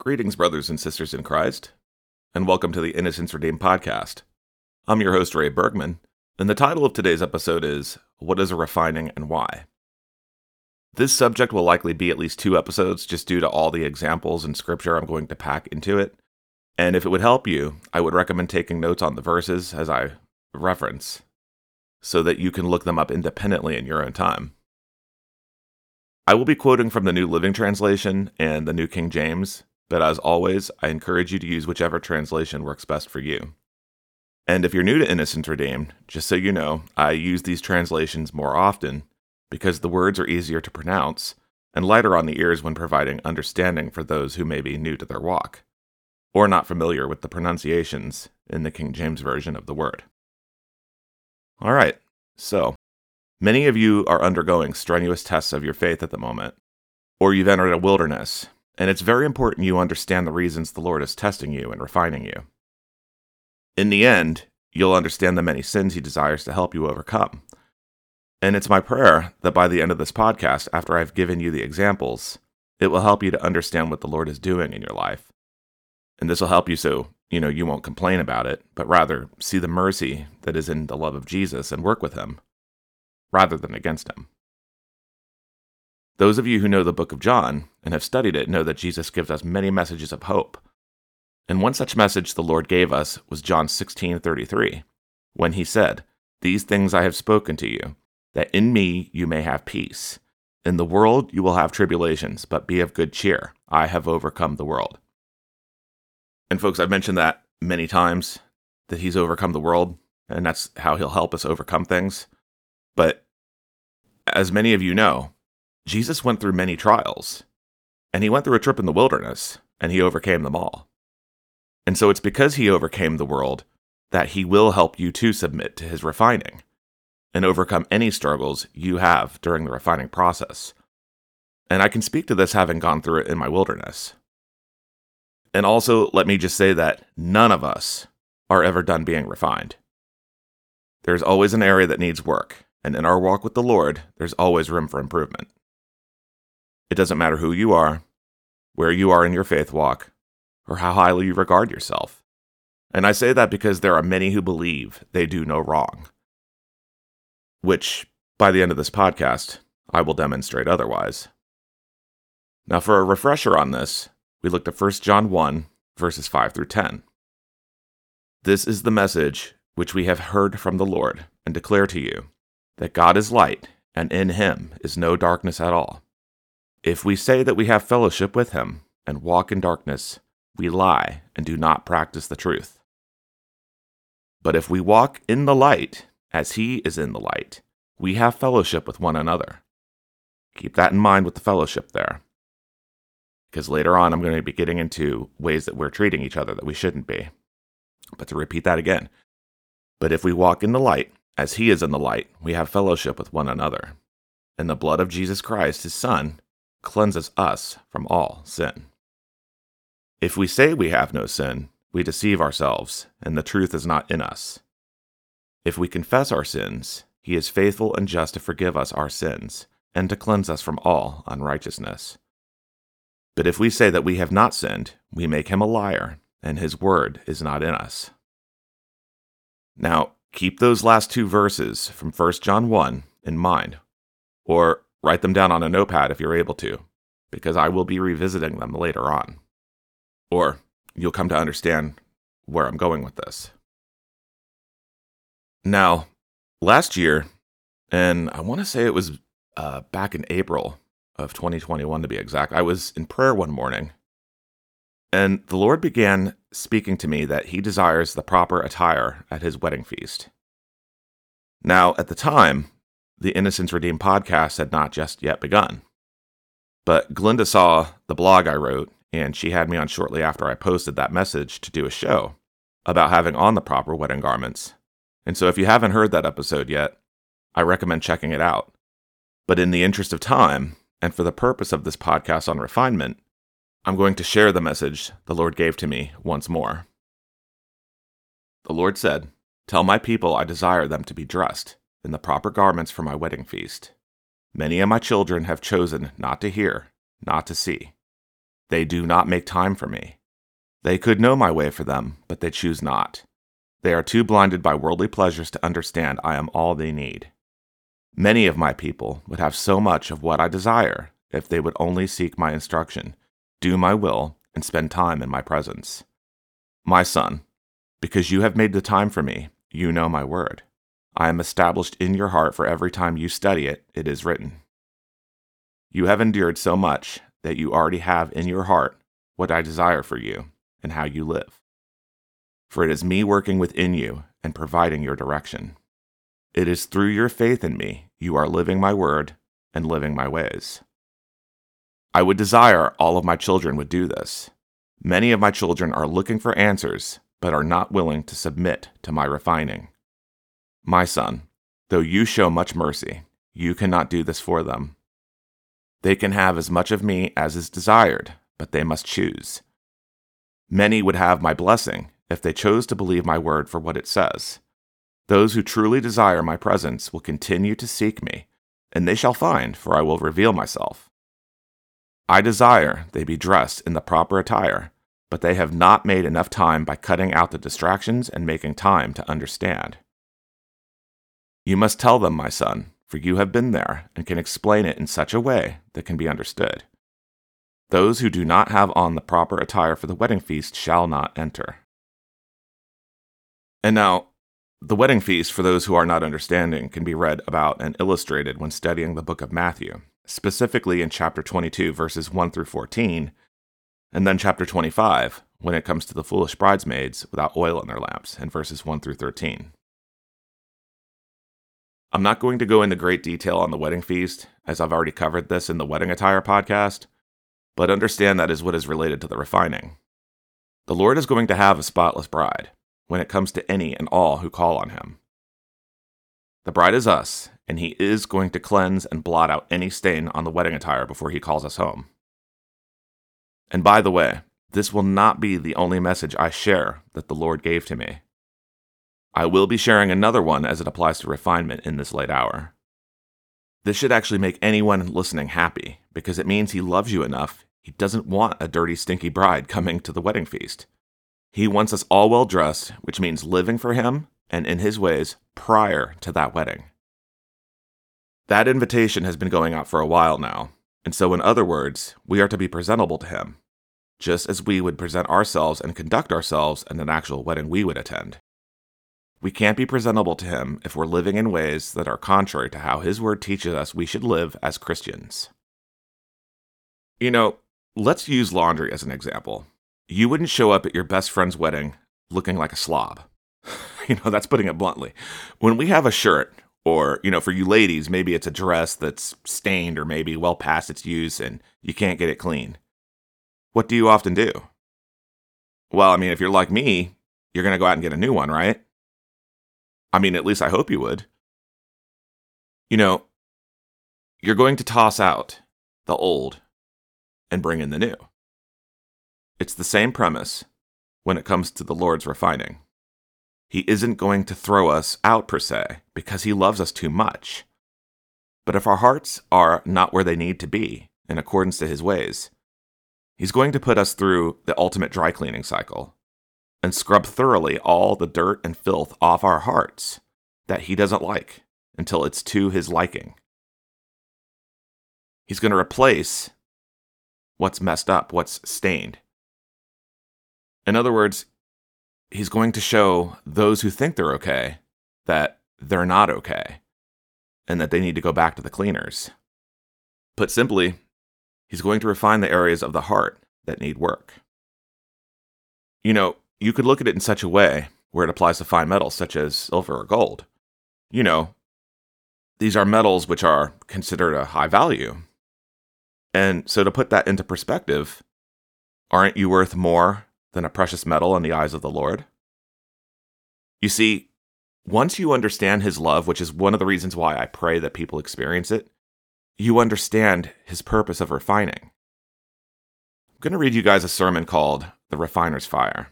Greetings, brothers and sisters in Christ, and welcome to the Innocence Redeemed podcast. I'm your host, Ray Bergman, and the title of today's episode is What is a Refining and Why? This subject will likely be at least two episodes just due to all the examples and scripture I'm going to pack into it. And if it would help you, I would recommend taking notes on the verses as I reference so that you can look them up independently in your own time. I will be quoting from the New Living Translation and the New King James, but as always, I encourage you to use whichever translation works best for you. And if you're new to Innocence Redeemed, just so you know, I use these translations more often because the words are easier to pronounce and lighter on the ears when providing understanding for those who may be new to their walk, or not familiar with the pronunciations in the King James Version of the word. All right, so many of you are undergoing strenuous tests of your faith at the moment, or you've entered a wilderness and it's very important you understand the reasons the Lord is testing you and refining you. In the end, you'll understand the many sins He desires to help you overcome. And it's my prayer that by the end of this podcast, after I've given you the examples, it will help you to understand what the Lord is doing in your life. And this will help you so, you know, you won't complain about it, but rather see the mercy that is in the love of Jesus and work with Him, rather than against Him. Those of you who know the book of John and have studied it know that Jesus gives us many messages of hope. And one such message the Lord gave us was John 16:33, when he said, "These things I have spoken to you, that in me you may have peace. In the world you will have tribulations, but be of good cheer. I have overcome the world." And folks, I've mentioned that many times that he's overcome the world, and that's how he'll help us overcome things. But as many of you know, Jesus went through many trials, and he went through a trip in the wilderness, and he overcame them all. And so it's because he overcame the world that he will help you to submit to his refining and overcome any struggles you have during the refining process. And I can speak to this having gone through it in my wilderness. And also, let me just say that none of us are ever done being refined. There's always an area that needs work, and in our walk with the Lord, there's always room for improvement. It doesn't matter who you are, where you are in your faith walk, or how highly you regard yourself. And I say that because there are many who believe they do no wrong, which, by the end of this podcast, I will demonstrate otherwise. Now, for a refresher on this, we looked at 1 John 1, verses 5 through 10. This is the message which we have heard from the Lord and declare to you that God is light, and in him is no darkness at all. If we say that we have fellowship with him and walk in darkness, we lie and do not practice the truth. But if we walk in the light, as he is in the light, we have fellowship with one another. Keep that in mind with the fellowship there. Because later on, I'm going to be getting into ways that we're treating each other that we shouldn't be. But to repeat that again, but if we walk in the light, as he is in the light, we have fellowship with one another. And the blood of Jesus Christ, his Son, cleanses us from all sin. If we say we have no sin, we deceive ourselves, and the truth is not in us. If we confess our sins, he is faithful and just to forgive us our sins, and to cleanse us from all unrighteousness. But if we say that we have not sinned, we make him a liar, and his word is not in us. Now, keep those last two verses from 1 John 1 in mind, or Write them down on a notepad if you're able to, because I will be revisiting them later on. Or you'll come to understand where I'm going with this. Now, last year, and I want to say it was uh, back in April of 2021 to be exact, I was in prayer one morning, and the Lord began speaking to me that He desires the proper attire at His wedding feast. Now, at the time, the Innocence Redeemed podcast had not just yet begun. But Glinda saw the blog I wrote, and she had me on shortly after I posted that message to do a show about having on the proper wedding garments. And so if you haven't heard that episode yet, I recommend checking it out. But in the interest of time, and for the purpose of this podcast on refinement, I'm going to share the message the Lord gave to me once more. The Lord said, Tell my people I desire them to be dressed in the proper garments for my wedding feast. Many of my children have chosen not to hear, not to see. They do not make time for me. They could know my way for them, but they choose not. They are too blinded by worldly pleasures to understand I am all they need. Many of my people would have so much of what I desire if they would only seek my instruction, do my will, and spend time in my presence. My son, because you have made the time for me, you know my word. I am established in your heart for every time you study it, it is written. You have endured so much that you already have in your heart what I desire for you and how you live. For it is me working within you and providing your direction. It is through your faith in me you are living my word and living my ways. I would desire all of my children would do this. Many of my children are looking for answers, but are not willing to submit to my refining. My son, though you show much mercy, you cannot do this for them. They can have as much of me as is desired, but they must choose. Many would have my blessing if they chose to believe my word for what it says. Those who truly desire my presence will continue to seek me, and they shall find, for I will reveal myself. I desire they be dressed in the proper attire, but they have not made enough time by cutting out the distractions and making time to understand. You must tell them, my son, for you have been there and can explain it in such a way that can be understood. Those who do not have on the proper attire for the wedding feast shall not enter. And now, the wedding feast, for those who are not understanding, can be read about and illustrated when studying the book of Matthew, specifically in chapter 22, verses 1 through 14, and then chapter 25, when it comes to the foolish bridesmaids without oil in their lamps, in verses 1 through 13. I'm not going to go into great detail on the wedding feast, as I've already covered this in the Wedding Attire podcast, but understand that is what is related to the refining. The Lord is going to have a spotless bride when it comes to any and all who call on him. The bride is us, and he is going to cleanse and blot out any stain on the wedding attire before he calls us home. And by the way, this will not be the only message I share that the Lord gave to me. I will be sharing another one as it applies to refinement in this late hour. This should actually make anyone listening happy because it means he loves you enough. He doesn't want a dirty, stinky bride coming to the wedding feast. He wants us all well dressed, which means living for him and in his ways prior to that wedding. That invitation has been going out for a while now, and so, in other words, we are to be presentable to him, just as we would present ourselves and conduct ourselves in an actual wedding we would attend. We can't be presentable to Him if we're living in ways that are contrary to how His Word teaches us we should live as Christians. You know, let's use laundry as an example. You wouldn't show up at your best friend's wedding looking like a slob. you know, that's putting it bluntly. When we have a shirt, or, you know, for you ladies, maybe it's a dress that's stained or maybe well past its use and you can't get it clean. What do you often do? Well, I mean, if you're like me, you're going to go out and get a new one, right? I mean, at least I hope you would. You know, you're going to toss out the old and bring in the new. It's the same premise when it comes to the Lord's refining. He isn't going to throw us out per se because he loves us too much. But if our hearts are not where they need to be in accordance to his ways, he's going to put us through the ultimate dry cleaning cycle and scrub thoroughly all the dirt and filth off our hearts that he doesn't like until it's to his liking. He's going to replace what's messed up, what's stained. In other words, he's going to show those who think they're okay that they're not okay and that they need to go back to the cleaners. Put simply, he's going to refine the areas of the heart that need work. You know, you could look at it in such a way where it applies to fine metals such as silver or gold. You know, these are metals which are considered a high value. And so to put that into perspective, aren't you worth more than a precious metal in the eyes of the Lord? You see, once you understand his love, which is one of the reasons why I pray that people experience it, you understand his purpose of refining. I'm going to read you guys a sermon called The Refiner's Fire.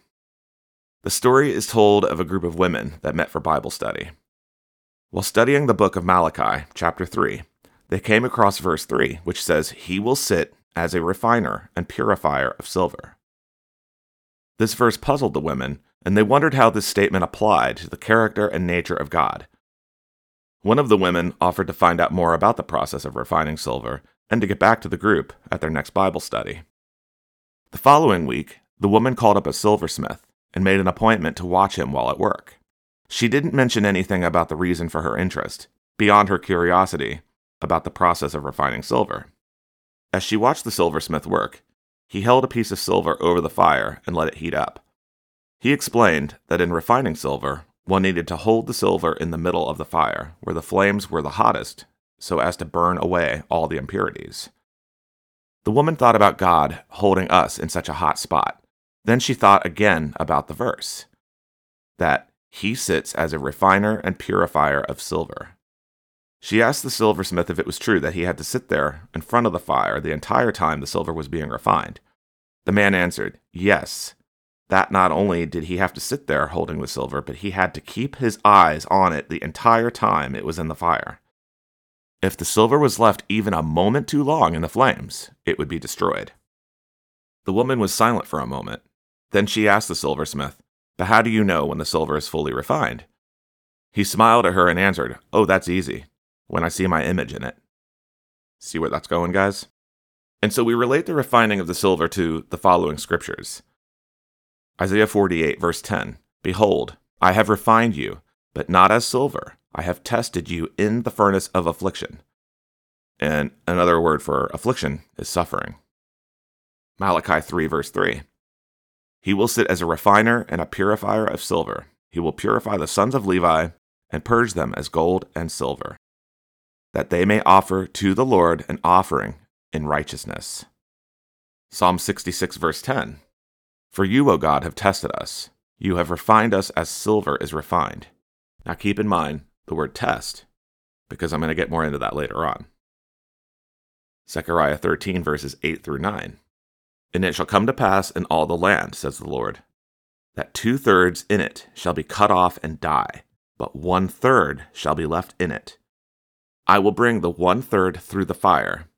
The story is told of a group of women that met for Bible study. While studying the book of Malachi, chapter 3, they came across verse 3, which says, He will sit as a refiner and purifier of silver. This verse puzzled the women, and they wondered how this statement applied to the character and nature of God. One of the women offered to find out more about the process of refining silver and to get back to the group at their next Bible study. The following week, the woman called up a silversmith and made an appointment to watch him while at work. She didn't mention anything about the reason for her interest, beyond her curiosity about the process of refining silver. As she watched the silversmith work, he held a piece of silver over the fire and let it heat up. He explained that in refining silver, one needed to hold the silver in the middle of the fire, where the flames were the hottest, so as to burn away all the impurities. The woman thought about God holding us in such a hot spot. Then she thought again about the verse that he sits as a refiner and purifier of silver. She asked the silversmith if it was true that he had to sit there in front of the fire the entire time the silver was being refined. The man answered, Yes. That not only did he have to sit there holding the silver, but he had to keep his eyes on it the entire time it was in the fire. If the silver was left even a moment too long in the flames, it would be destroyed. The woman was silent for a moment. Then she asked the silversmith, But how do you know when the silver is fully refined? He smiled at her and answered, Oh, that's easy when I see my image in it. See where that's going, guys? And so we relate the refining of the silver to the following scriptures Isaiah 48, verse 10 Behold, I have refined you, but not as silver. I have tested you in the furnace of affliction. And another word for affliction is suffering. Malachi 3, verse 3 He will sit as a refiner and a purifier of silver. He will purify the sons of Levi and purge them as gold and silver that they may offer to the Lord an offering in righteousness. Psalm 66, verse 10 For you, O God, have tested us. You have refined us as silver is refined. Now keep in mind the word test, because I'm going to get more into that later on. Zechariah 13, verses 8 through 9. And it shall come to pass in all the land, says the Lord, that two thirds in it shall be cut off and die, but one third shall be left in it I will bring the one third through the fire,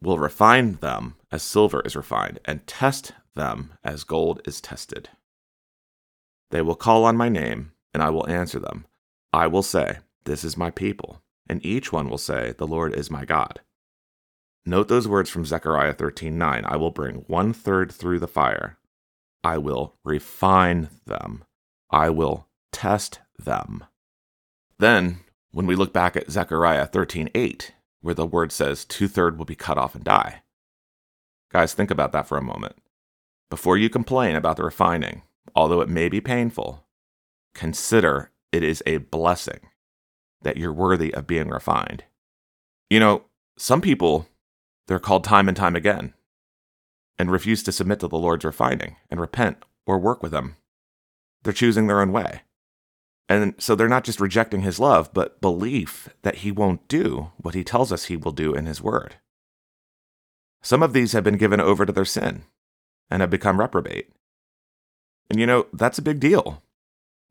will refine them as silver is refined, and test them as gold is tested. They will call on my name, and I will answer them. I will say, This is my people, and each one will say, The Lord is my God. Note those words from Zechariah 13:9. I will bring one third through the fire. I will refine them. I will test them. Then when we look back at Zechariah 13:8, where the word says two third will be cut off and die. Guys, think about that for a moment. Before you complain about the refining, although it may be painful, consider it is a blessing that you're worthy of being refined. You know, some people, they're called time and time again and refuse to submit to the Lord's refining and repent or work with Him. They're choosing their own way. And so they're not just rejecting his love, but belief that he won't do what he tells us he will do in his word. Some of these have been given over to their sin and have become reprobate. And you know, that's a big deal.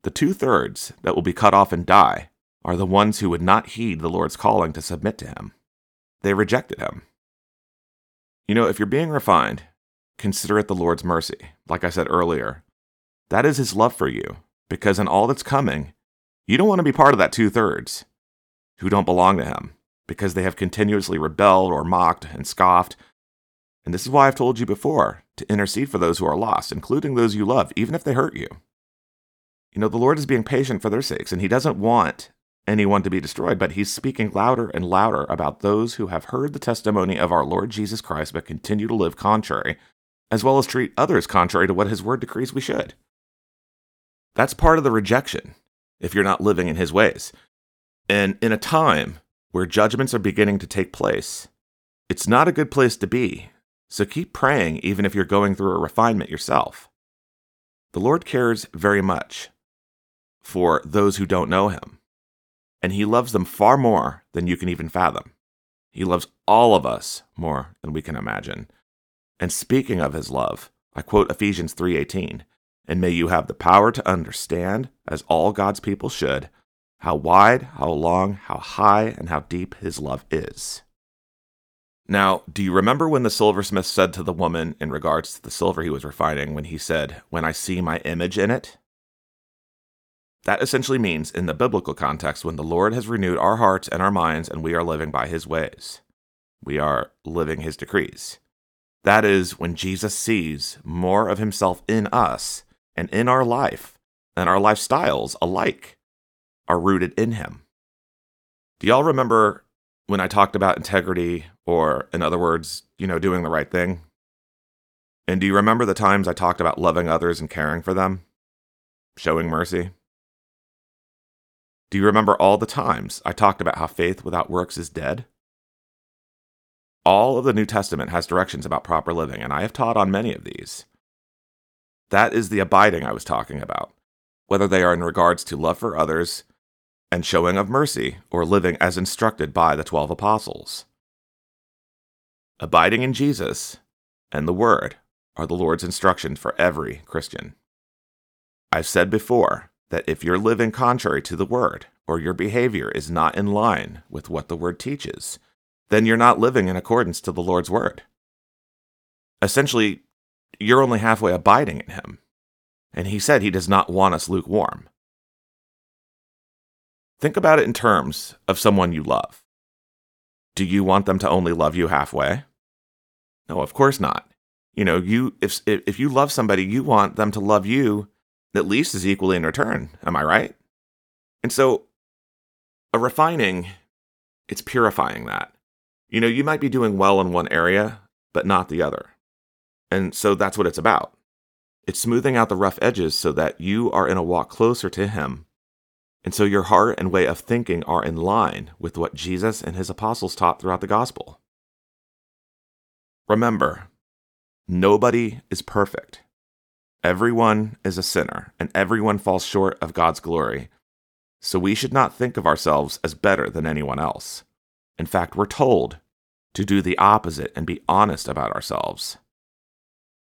The two thirds that will be cut off and die are the ones who would not heed the Lord's calling to submit to him. They rejected him. You know, if you're being refined, consider it the Lord's mercy. Like I said earlier, that is his love for you because in all that's coming, you don't want to be part of that two thirds who don't belong to him because they have continuously rebelled or mocked and scoffed. And this is why I've told you before to intercede for those who are lost, including those you love, even if they hurt you. You know, the Lord is being patient for their sakes, and He doesn't want anyone to be destroyed, but He's speaking louder and louder about those who have heard the testimony of our Lord Jesus Christ but continue to live contrary, as well as treat others contrary to what His word decrees we should. That's part of the rejection if you're not living in his ways. And in a time where judgments are beginning to take place, it's not a good place to be. So keep praying even if you're going through a refinement yourself. The Lord cares very much for those who don't know him, and he loves them far more than you can even fathom. He loves all of us more than we can imagine. And speaking of his love, I quote Ephesians 3:18 and may you have the power to understand, as all God's people should, how wide, how long, how high, and how deep His love is. Now, do you remember when the silversmith said to the woman in regards to the silver he was refining when he said, When I see my image in it? That essentially means, in the biblical context, when the Lord has renewed our hearts and our minds and we are living by his ways, we are living his decrees. That is when Jesus sees more of himself in us and in our life, and our lifestyles alike are rooted in him. Do y'all remember when I talked about integrity, or in other words, you know, doing the right thing? And do you remember the times I talked about loving others and caring for them? Showing mercy? Do you remember all the times I talked about how faith without works is dead? All of the New Testament has directions about proper living, and I have taught on many of these. That is the abiding I was talking about, whether they are in regards to love for others and showing of mercy or living as instructed by the twelve apostles. Abiding in Jesus and the Word are the Lord's instructions for every Christian. I've said before that if you're living contrary to the word, or your behavior is not in line with what the word teaches, then you're not living in accordance to the Lord's word. Essentially, you're only halfway abiding in him. And he said he does not want us lukewarm. Think about it in terms of someone you love. Do you want them to only love you halfway? No, of course not. You know, you if if you love somebody, you want them to love you at least as equally in return. Am I right? And so, a refining, it's purifying that. You know, you might be doing well in one area, but not the other. And so that's what it's about. It's smoothing out the rough edges so that you are in a walk closer to Him. And so your heart and way of thinking are in line with what Jesus and His apostles taught throughout the gospel. Remember, nobody is perfect. Everyone is a sinner, and everyone falls short of God's glory. So we should not think of ourselves as better than anyone else. In fact, we're told to do the opposite and be honest about ourselves.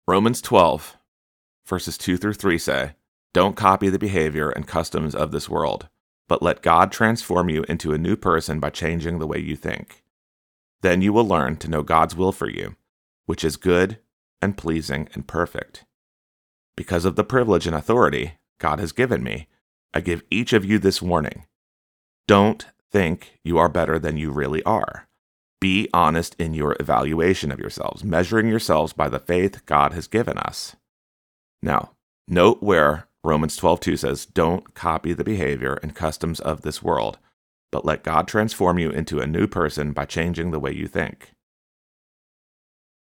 Romans 12, verses 2 through 3 say, Don't copy the behavior and customs of this world, but let God transform you into a new person by changing the way you think. Then you will learn to know God's will for you, which is good and pleasing and perfect. Because of the privilege and authority God has given me, I give each of you this warning. Don't think you are better than you really are. Be honest in your evaluation of yourselves, measuring yourselves by the faith God has given us. Now, note where Romans 12:2 says, "Don't copy the behavior and customs of this world, but let God transform you into a new person by changing the way you think."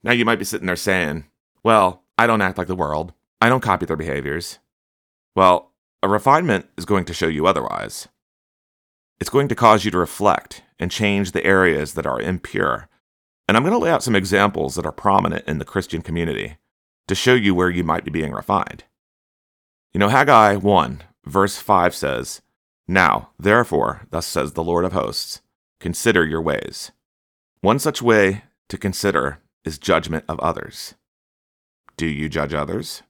Now you might be sitting there saying, "Well, I don't act like the world. I don't copy their behaviors. Well, a refinement is going to show you otherwise. It's going to cause you to reflect and change the areas that are impure. And I'm going to lay out some examples that are prominent in the Christian community to show you where you might be being refined. You know, Haggai 1, verse 5 says, Now, therefore, thus says the Lord of hosts, consider your ways. One such way to consider is judgment of others. Do you judge others?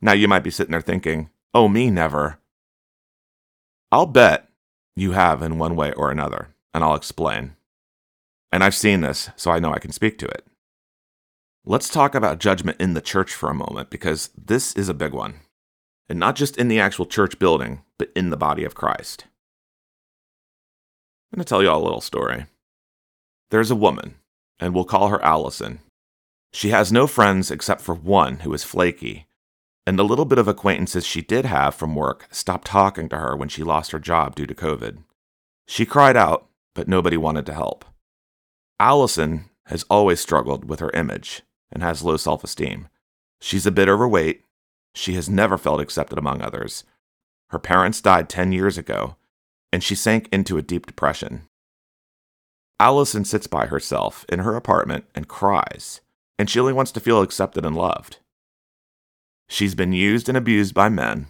Now you might be sitting there thinking, oh, me never. I'll bet you have in one way or another, and I'll explain. And I've seen this, so I know I can speak to it. Let's talk about judgment in the church for a moment, because this is a big one. And not just in the actual church building, but in the body of Christ. I'm going to tell you all a little story. There's a woman, and we'll call her Allison. She has no friends except for one who is flaky and the little bit of acquaintances she did have from work stopped talking to her when she lost her job due to COVID. She cried out, but nobody wanted to help. Allison has always struggled with her image and has low self esteem. She's a bit overweight. She has never felt accepted among others. Her parents died 10 years ago, and she sank into a deep depression. Allison sits by herself in her apartment and cries, and she only wants to feel accepted and loved. She's been used and abused by men,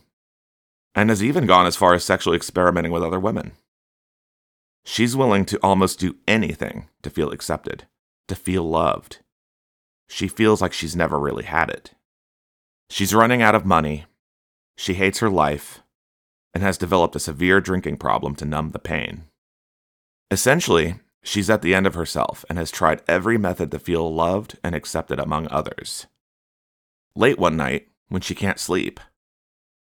and has even gone as far as sexually experimenting with other women. She's willing to almost do anything to feel accepted, to feel loved. She feels like she's never really had it. She's running out of money. She hates her life and has developed a severe drinking problem to numb the pain. Essentially, She's at the end of herself and has tried every method to feel loved and accepted among others. Late one night, when she can't sleep,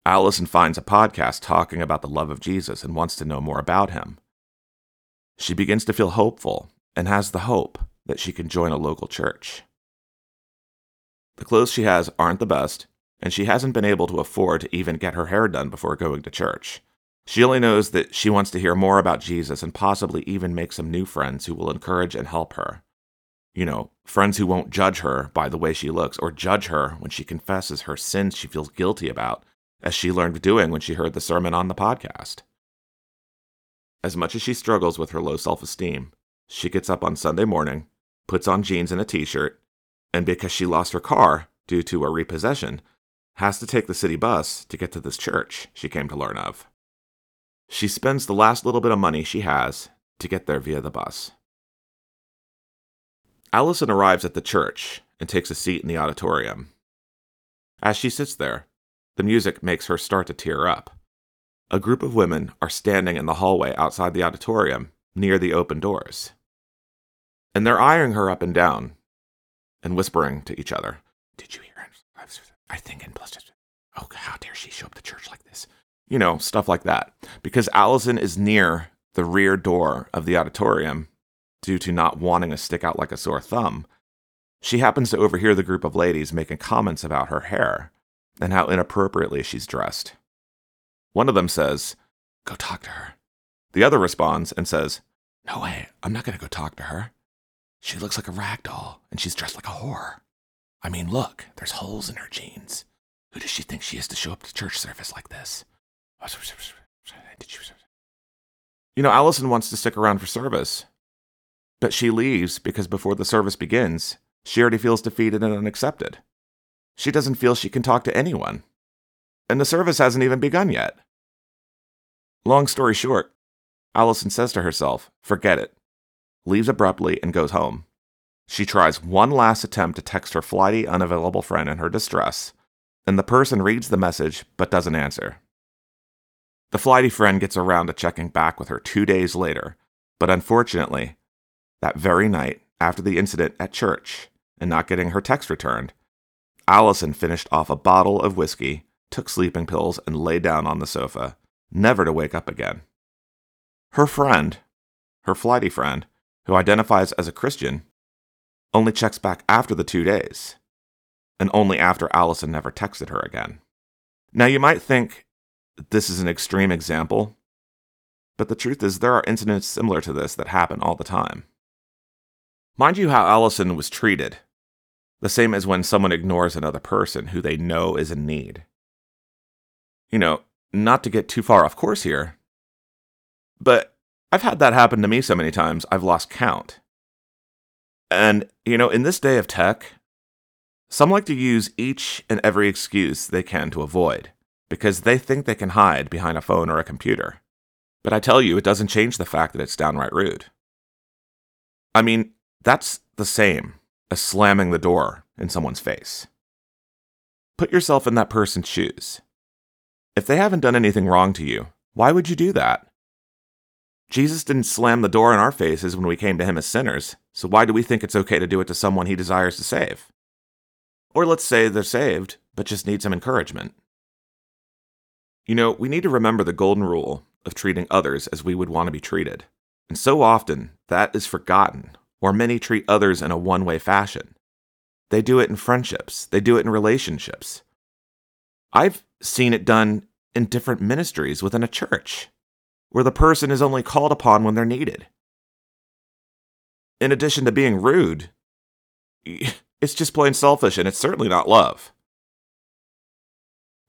Allison finds a podcast talking about the love of Jesus and wants to know more about him. She begins to feel hopeful and has the hope that she can join a local church. The clothes she has aren't the best, and she hasn't been able to afford to even get her hair done before going to church. She only knows that she wants to hear more about Jesus and possibly even make some new friends who will encourage and help her. You know, friends who won't judge her by the way she looks or judge her when she confesses her sins she feels guilty about, as she learned doing when she heard the sermon on the podcast. As much as she struggles with her low self esteem, she gets up on Sunday morning, puts on jeans and a t shirt, and because she lost her car due to a repossession, has to take the city bus to get to this church she came to learn of. She spends the last little bit of money she has to get there via the bus. Allison arrives at the church and takes a seat in the auditorium. As she sits there, the music makes her start to tear up. A group of women are standing in the hallway outside the auditorium near the open doors and they're eyeing her up and down and whispering to each other, Did you hear him? I think in plus, oh, how dare she show up to church like this? You know, stuff like that. Because Allison is near the rear door of the auditorium due to not wanting to stick out like a sore thumb. She happens to overhear the group of ladies making comments about her hair and how inappropriately she's dressed. One of them says, Go talk to her. The other responds and says, No way, I'm not going to go talk to her. She looks like a rag doll, and she's dressed like a whore. I mean, look, there's holes in her jeans. Who does she think she is to show up to church service like this? You know, Allison wants to stick around for service, but she leaves because before the service begins, she already feels defeated and unaccepted. She doesn't feel she can talk to anyone. And the service hasn't even begun yet. Long story short, Allison says to herself, forget it leaves abruptly, and goes home. She tries one last attempt to text her flighty, unavailable friend in her distress, and the person reads the message but doesn't answer. The flighty friend gets around to checking back with her two days later, but unfortunately, that very night, after the incident at church and not getting her text returned, Allison finished off a bottle of whiskey, took sleeping pills, and lay down on the sofa, never to wake up again. Her friend, her flighty friend, who identifies as a Christian, only checks back after the two days, and only after Allison never texted her again. Now, you might think this is an extreme example, but the truth is there are incidents similar to this that happen all the time. Mind you, how Allison was treated, the same as when someone ignores another person who they know is in need. You know, not to get too far off course here, but I've had that happen to me so many times, I've lost count. And, you know, in this day of tech, some like to use each and every excuse they can to avoid because they think they can hide behind a phone or a computer. But I tell you, it doesn't change the fact that it's downright rude. I mean, that's the same as slamming the door in someone's face. Put yourself in that person's shoes. If they haven't done anything wrong to you, why would you do that? Jesus didn't slam the door in our faces when we came to him as sinners, so why do we think it's okay to do it to someone he desires to save? Or let's say they're saved, but just need some encouragement. You know, we need to remember the golden rule of treating others as we would want to be treated. And so often, that is forgotten, or many treat others in a one way fashion. They do it in friendships, they do it in relationships. I've seen it done in different ministries within a church where the person is only called upon when they're needed. In addition to being rude, it's just plain selfish and it's certainly not love.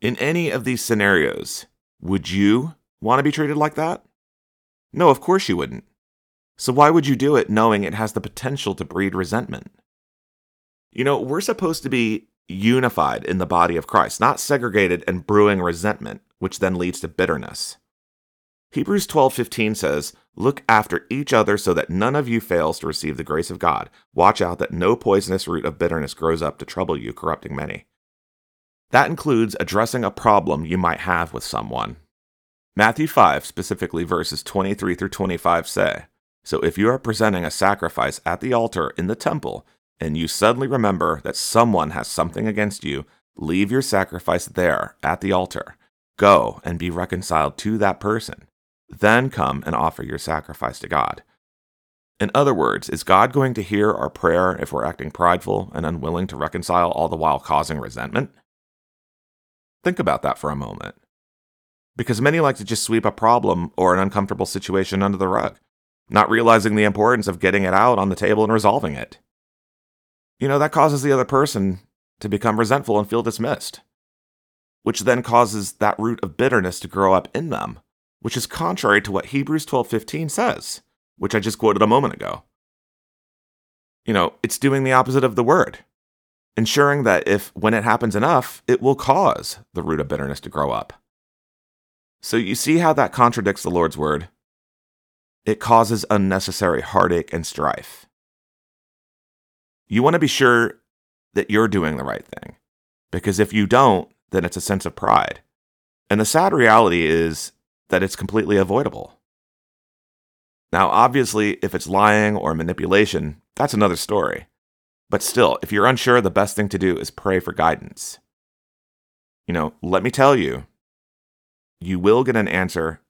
In any of these scenarios, would you want to be treated like that? No, of course you wouldn't. So why would you do it knowing it has the potential to breed resentment? You know, we're supposed to be unified in the body of Christ, not segregated and brewing resentment, which then leads to bitterness. Hebrews 12:15 says, "Look after each other so that none of you fails to receive the grace of God. Watch out that no poisonous root of bitterness grows up to trouble you, corrupting many." That includes addressing a problem you might have with someone. Matthew 5, specifically verses 23 through 25 say, So if you are presenting a sacrifice at the altar in the temple and you suddenly remember that someone has something against you, leave your sacrifice there at the altar. Go and be reconciled to that person. Then come and offer your sacrifice to God. In other words, is God going to hear our prayer if we're acting prideful and unwilling to reconcile all the while causing resentment? Think about that for a moment. Because many like to just sweep a problem or an uncomfortable situation under the rug, not realizing the importance of getting it out on the table and resolving it. You know, that causes the other person to become resentful and feel dismissed, which then causes that root of bitterness to grow up in them, which is contrary to what Hebrews 12:15 says, which I just quoted a moment ago. You know, it's doing the opposite of the word, ensuring that if when it happens enough, it will cause the root of bitterness to grow up. So you see how that contradicts the Lord's word? It causes unnecessary heartache and strife. You want to be sure that you're doing the right thing. Because if you don't, then it's a sense of pride. And the sad reality is that it's completely avoidable. Now, obviously, if it's lying or manipulation, that's another story. But still, if you're unsure, the best thing to do is pray for guidance. You know, let me tell you, you will get an answer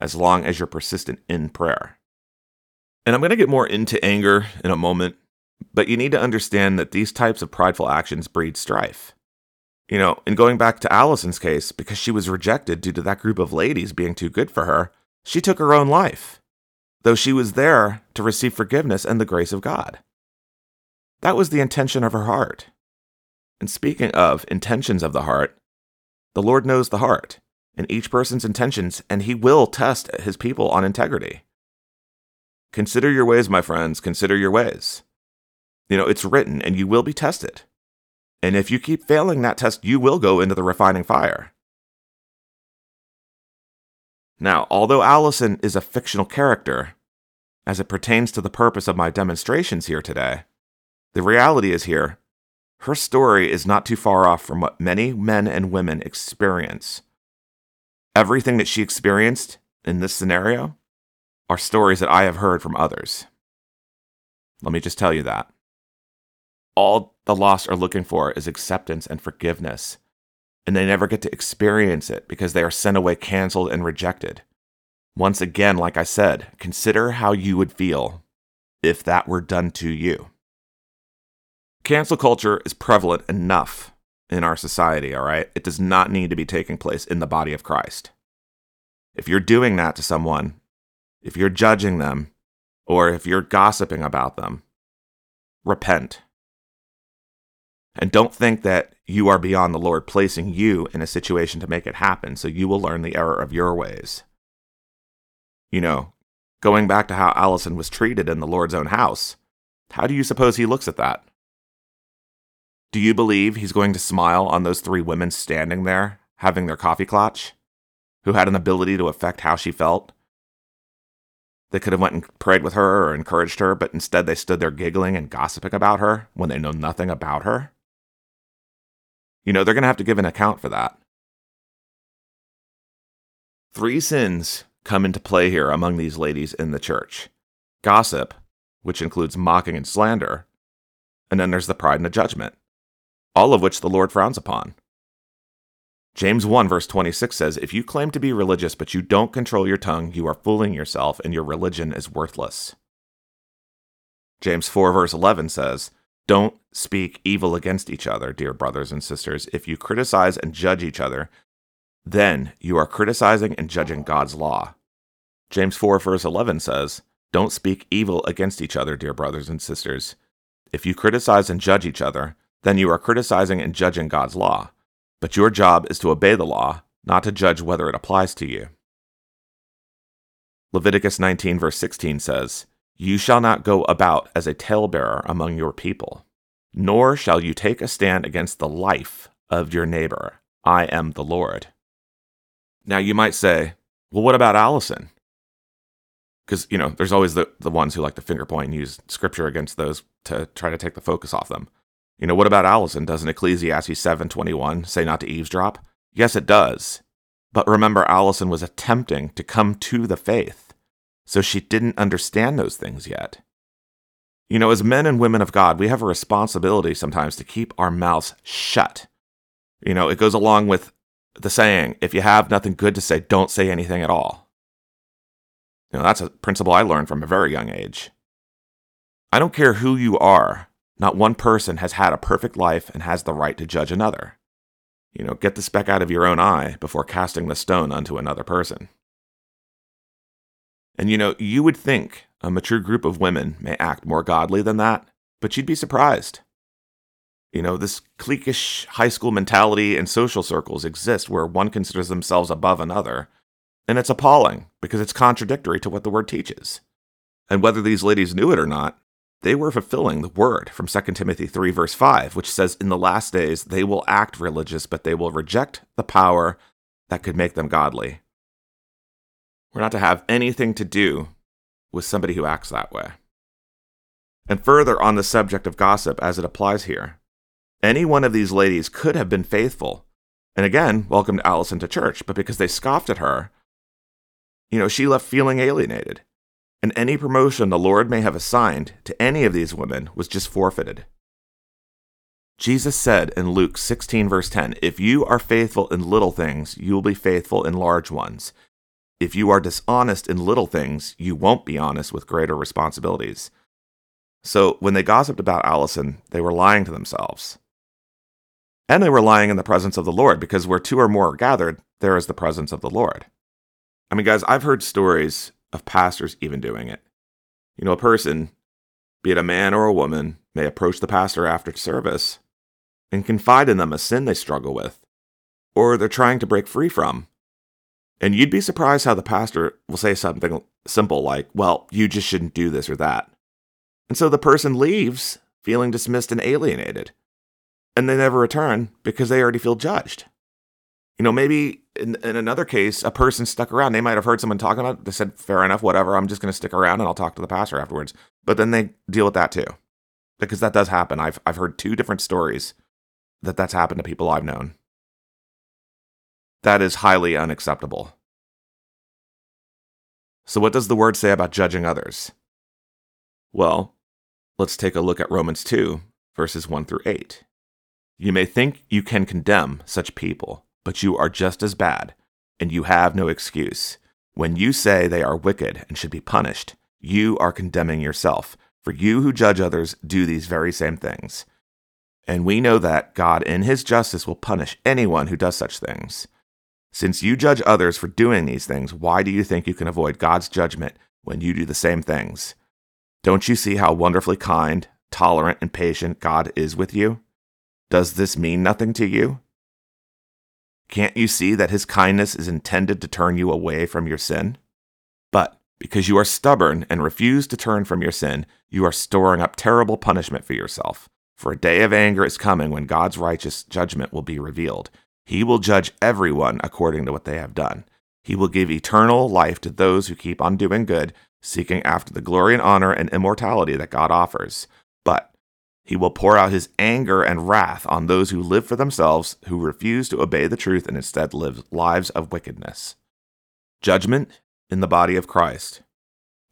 as long as you're persistent in prayer. And I'm going to get more into anger in a moment, but you need to understand that these types of prideful actions breed strife. You know, in going back to Allison's case, because she was rejected due to that group of ladies being too good for her, she took her own life, though she was there to receive forgiveness and the grace of God. That was the intention of her heart. And speaking of intentions of the heart, the Lord knows the heart and each person's intentions, and he will test his people on integrity. Consider your ways, my friends, consider your ways. You know, it's written, and you will be tested. And if you keep failing that test, you will go into the refining fire. Now, although Allison is a fictional character, as it pertains to the purpose of my demonstrations here today, the reality is here, her story is not too far off from what many men and women experience. Everything that she experienced in this scenario are stories that I have heard from others. Let me just tell you that all the lost are looking for is acceptance and forgiveness. And they never get to experience it because they are sent away canceled and rejected. Once again, like I said, consider how you would feel if that were done to you. Cancel culture is prevalent enough in our society, all right? It does not need to be taking place in the body of Christ. If you're doing that to someone, if you're judging them, or if you're gossiping about them, repent. And don't think that you are beyond the Lord placing you in a situation to make it happen, so you will learn the error of your ways. You know, going back to how Allison was treated in the Lord's own house, how do you suppose he looks at that? Do you believe he's going to smile on those three women standing there, having their coffee clutch, who had an ability to affect how she felt? They could have went and prayed with her or encouraged her, but instead they stood there giggling and gossiping about her when they know nothing about her. You know, they're going to have to give an account for that. Three sins come into play here among these ladies in the church gossip, which includes mocking and slander, and then there's the pride and the judgment, all of which the Lord frowns upon. James 1 verse 26 says, If you claim to be religious but you don't control your tongue, you are fooling yourself and your religion is worthless. James 4 verse 11 says, don't speak evil against each other, dear brothers and sisters. If you criticize and judge each other, then you are criticizing and judging God's law. James 4, verse 11 says, Don't speak evil against each other, dear brothers and sisters. If you criticize and judge each other, then you are criticizing and judging God's law. But your job is to obey the law, not to judge whether it applies to you. Leviticus 19, verse 16 says, you shall not go about as a talebearer among your people, nor shall you take a stand against the life of your neighbor. I am the Lord. Now you might say, well, what about Allison? Because, you know, there's always the, the ones who like to finger point and use scripture against those to try to take the focus off them. You know, what about Allison? Doesn't Ecclesiastes 7.21 say not to eavesdrop? Yes, it does. But remember, Allison was attempting to come to the faith so she didn't understand those things yet. You know, as men and women of God, we have a responsibility sometimes to keep our mouths shut. You know, it goes along with the saying, if you have nothing good to say, don't say anything at all. You know, that's a principle I learned from a very young age. I don't care who you are, not one person has had a perfect life and has the right to judge another. You know, get the speck out of your own eye before casting the stone unto another person. And you know, you would think a mature group of women may act more godly than that, but you'd be surprised. You know, this cliquish high school mentality and social circles exist where one considers themselves above another, and it's appalling because it's contradictory to what the word teaches. And whether these ladies knew it or not, they were fulfilling the word from 2 Timothy 3, verse 5, which says, In the last days they will act religious, but they will reject the power that could make them godly. We're not to have anything to do with somebody who acts that way. And further on the subject of gossip as it applies here, any one of these ladies could have been faithful and again welcomed Allison to church, but because they scoffed at her, you know, she left feeling alienated. And any promotion the Lord may have assigned to any of these women was just forfeited. Jesus said in Luke 16, verse 10, If you are faithful in little things, you will be faithful in large ones. If you are dishonest in little things, you won't be honest with greater responsibilities. So when they gossiped about Allison, they were lying to themselves. And they were lying in the presence of the Lord, because where two or more are gathered, there is the presence of the Lord. I mean, guys, I've heard stories of pastors even doing it. You know, a person, be it a man or a woman, may approach the pastor after service and confide in them a sin they struggle with, or they're trying to break free from. And you'd be surprised how the pastor will say something simple like, Well, you just shouldn't do this or that. And so the person leaves feeling dismissed and alienated. And they never return because they already feel judged. You know, maybe in, in another case, a person stuck around. They might have heard someone talking about it. They said, fair enough, whatever. I'm just going to stick around and I'll talk to the pastor afterwards. But then they deal with that too. Because that does happen. I've, I've heard two different stories that that's happened to people I've known. That is highly unacceptable. So, what does the word say about judging others? Well, let's take a look at Romans 2, verses 1 through 8. You may think you can condemn such people but you are just as bad, and you have no excuse. When you say they are wicked and should be punished, you are condemning yourself, for you who judge others do these very same things. And we know that God, in his justice, will punish anyone who does such things. Since you judge others for doing these things, why do you think you can avoid God's judgment when you do the same things? Don't you see how wonderfully kind, tolerant, and patient God is with you? Does this mean nothing to you? Can't you see that his kindness is intended to turn you away from your sin? But because you are stubborn and refuse to turn from your sin, you are storing up terrible punishment for yourself. For a day of anger is coming when God's righteous judgment will be revealed. He will judge everyone according to what they have done. He will give eternal life to those who keep on doing good, seeking after the glory and honor and immortality that God offers. But he will pour out his anger and wrath on those who live for themselves, who refuse to obey the truth and instead live lives of wickedness. Judgment in the body of Christ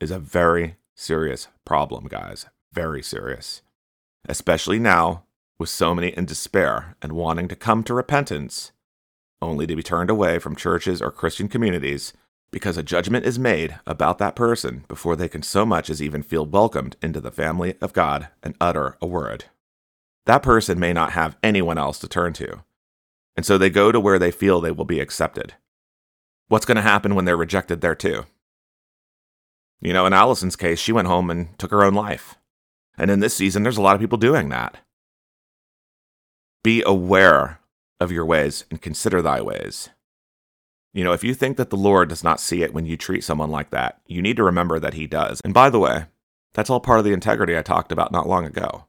is a very serious problem, guys. Very serious. Especially now, with so many in despair and wanting to come to repentance, only to be turned away from churches or Christian communities because a judgment is made about that person before they can so much as even feel welcomed into the family of God and utter a word. That person may not have anyone else to turn to, and so they go to where they feel they will be accepted. What's going to happen when they're rejected there too? You know, in Allison's case, she went home and took her own life. And in this season, there's a lot of people doing that. Be aware of your ways and consider thy ways. You know, if you think that the Lord does not see it when you treat someone like that, you need to remember that He does. And by the way, that's all part of the integrity I talked about not long ago.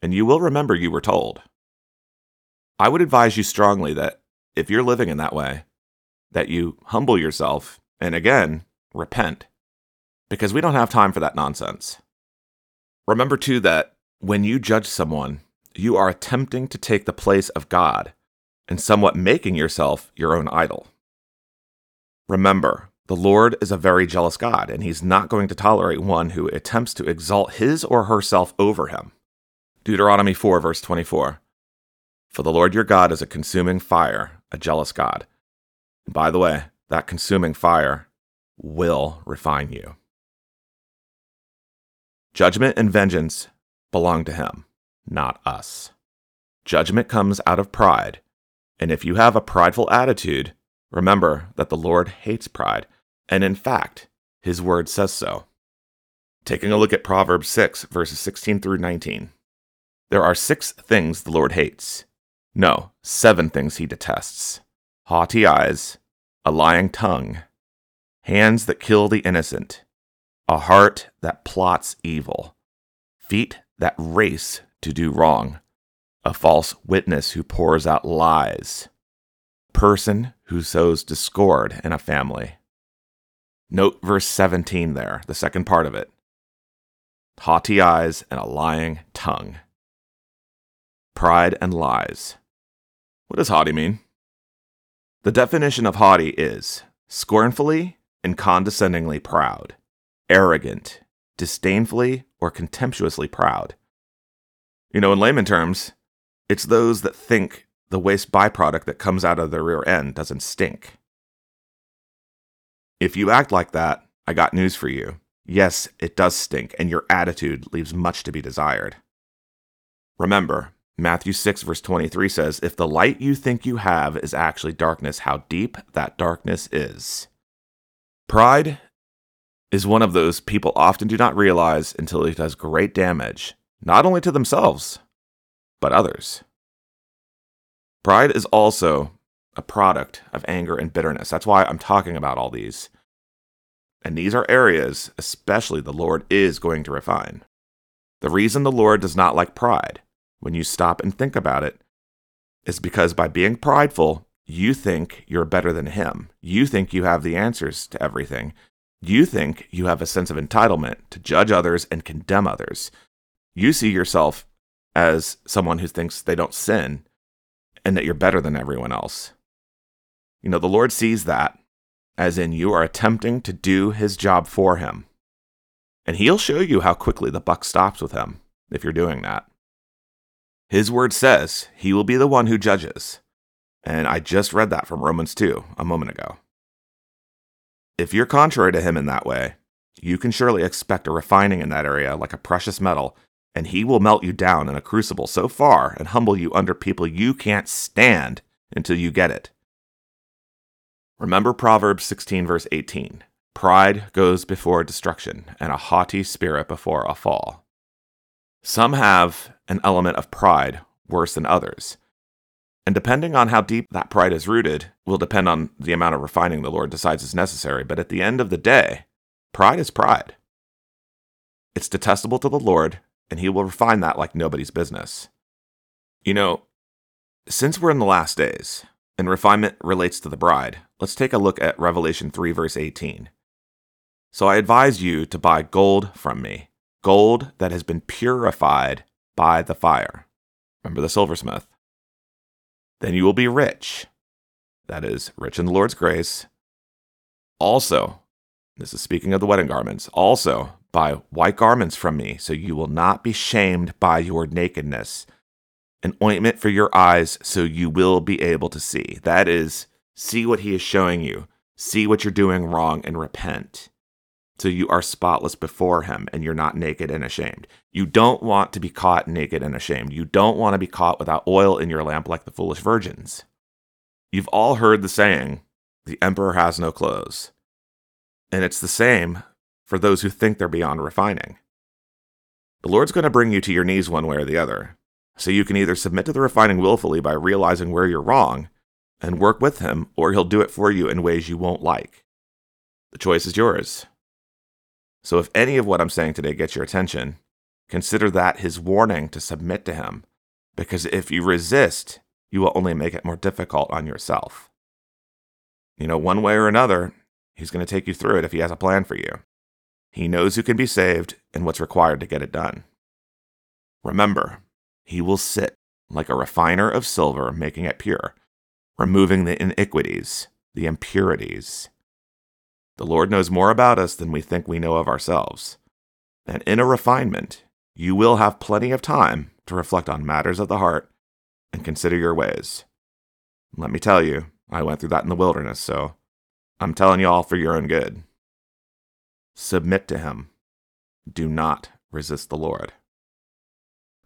And you will remember you were told. I would advise you strongly that if you're living in that way, that you humble yourself and again, repent. Because we don't have time for that nonsense. Remember, too, that when you judge someone, you are attempting to take the place of God and somewhat making yourself your own idol. Remember, The Lord is a very jealous God, and he's not going to tolerate one who attempts to exalt his or herself over him. Deuteronomy 4, verse 24. For the Lord your God is a consuming fire, a jealous God. And by the way, that consuming fire will refine you. Judgment and vengeance belong to him, not us. Judgment comes out of pride, and if you have a prideful attitude, remember that the Lord hates pride, and in fact, his word says so. Taking a look at Proverbs 6, verses 16 through 19. There are six things the Lord hates. No, seven things he detests haughty eyes, a lying tongue, hands that kill the innocent, a heart that plots evil, feet that race to do wrong, a false witness who pours out lies, person who sows discord in a family. Note verse 17 there, the second part of it. Haughty eyes and a lying tongue. Pride and lies. What does haughty mean? The definition of haughty is scornfully and condescendingly proud, arrogant, disdainfully or contemptuously proud. You know, in layman terms, it's those that think the waste byproduct that comes out of the rear end doesn't stink. If you act like that, I got news for you. Yes, it does stink, and your attitude leaves much to be desired. Remember, Matthew 6, verse 23 says, If the light you think you have is actually darkness, how deep that darkness is. Pride is one of those people often do not realize until it does great damage, not only to themselves, but others. Pride is also a product of anger and bitterness. That's why I'm talking about all these. And these are areas, especially the Lord is going to refine. The reason the Lord does not like pride when you stop and think about it, is because by being prideful, you think you're better than him. You think you have the answers to everything. You think you have a sense of entitlement to judge others and condemn others. You see yourself as someone who thinks they don't sin and that you're better than everyone else. You know, the Lord sees that as in you are attempting to do his job for him. And he'll show you how quickly the buck stops with him if you're doing that. His word says he will be the one who judges. And I just read that from Romans 2 a moment ago. If you're contrary to him in that way, you can surely expect a refining in that area like a precious metal, and he will melt you down in a crucible so far and humble you under people you can't stand until you get it. Remember Proverbs 16, verse 18 Pride goes before destruction, and a haughty spirit before a fall. Some have an element of pride worse than others. And depending on how deep that pride is rooted, will depend on the amount of refining the Lord decides is necessary. But at the end of the day, pride is pride. It's detestable to the Lord, and He will refine that like nobody's business. You know, since we're in the last days, and refinement relates to the bride, let's take a look at Revelation 3, verse 18. So I advise you to buy gold from me gold that has been purified by the fire. Remember the silversmith. Then you will be rich. That is, rich in the Lord's grace. Also, this is speaking of the wedding garments, also buy white garments from me, so you will not be shamed by your nakedness. An ointment for your eyes, so you will be able to see. That is, see what he is showing you, see what you're doing wrong, and repent so you are spotless before him and you're not naked and ashamed. You don't want to be caught naked and ashamed. You don't want to be caught without oil in your lamp like the foolish virgins. You've all heard the saying, the emperor has no clothes. And it's the same for those who think they're beyond refining. The Lord's going to bring you to your knees one way or the other. So you can either submit to the refining willfully by realizing where you're wrong and work with Him, or He'll do it for you in ways you won't like. The choice is yours. So if any of what I'm saying today gets your attention, consider that his warning to submit to him, because if you resist, you will only make it more difficult on yourself. You know, one way or another, he's going to take you through it if he has a plan for you. He knows who can be saved and what's required to get it done. Remember, he will sit like a refiner of silver, making it pure, removing the iniquities, the impurities, The Lord knows more about us than we think we know of ourselves. And in a refinement, you will have plenty of time to reflect on matters of the heart and consider your ways. Let me tell you, I went through that in the wilderness, so I'm telling you all for your own good. Submit to Him. Do not resist the Lord.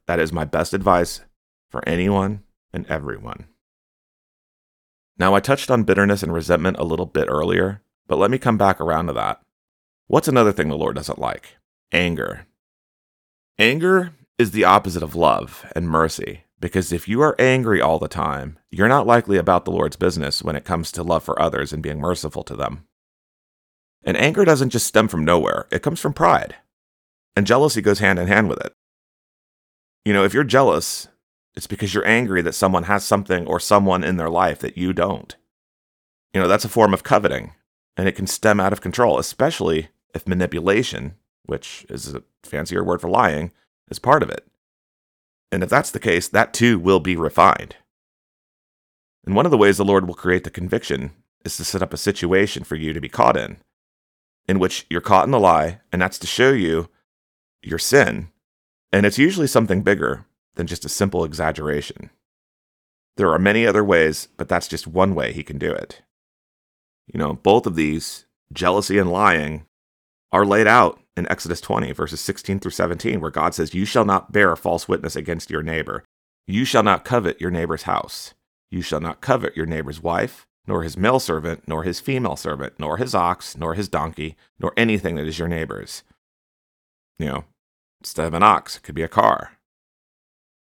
That is my best advice for anyone and everyone. Now, I touched on bitterness and resentment a little bit earlier, but let me come back around to that. What's another thing the Lord doesn't like? Anger. Anger is the opposite of love and mercy, because if you are angry all the time, you're not likely about the Lord's business when it comes to love for others and being merciful to them. And anger doesn't just stem from nowhere, it comes from pride. And jealousy goes hand in hand with it. You know, if you're jealous, it's because you're angry that someone has something or someone in their life that you don't. You know, that's a form of coveting, and it can stem out of control, especially if manipulation, which is a fancier word for lying, is part of it. And if that's the case, that too will be refined. And one of the ways the Lord will create the conviction is to set up a situation for you to be caught in, in which you're caught in the lie, and that's to show you your sin. And it's usually something bigger than just a simple exaggeration. There are many other ways, but that's just one way he can do it. You know, both of these, jealousy and lying, are laid out in Exodus 20, verses 16 through 17, where God says, You shall not bear false witness against your neighbor. You shall not covet your neighbor's house. You shall not covet your neighbor's wife, nor his male servant, nor his female servant, nor his ox, nor his donkey, nor anything that is your neighbor's. You know, instead of an ox, it could be a car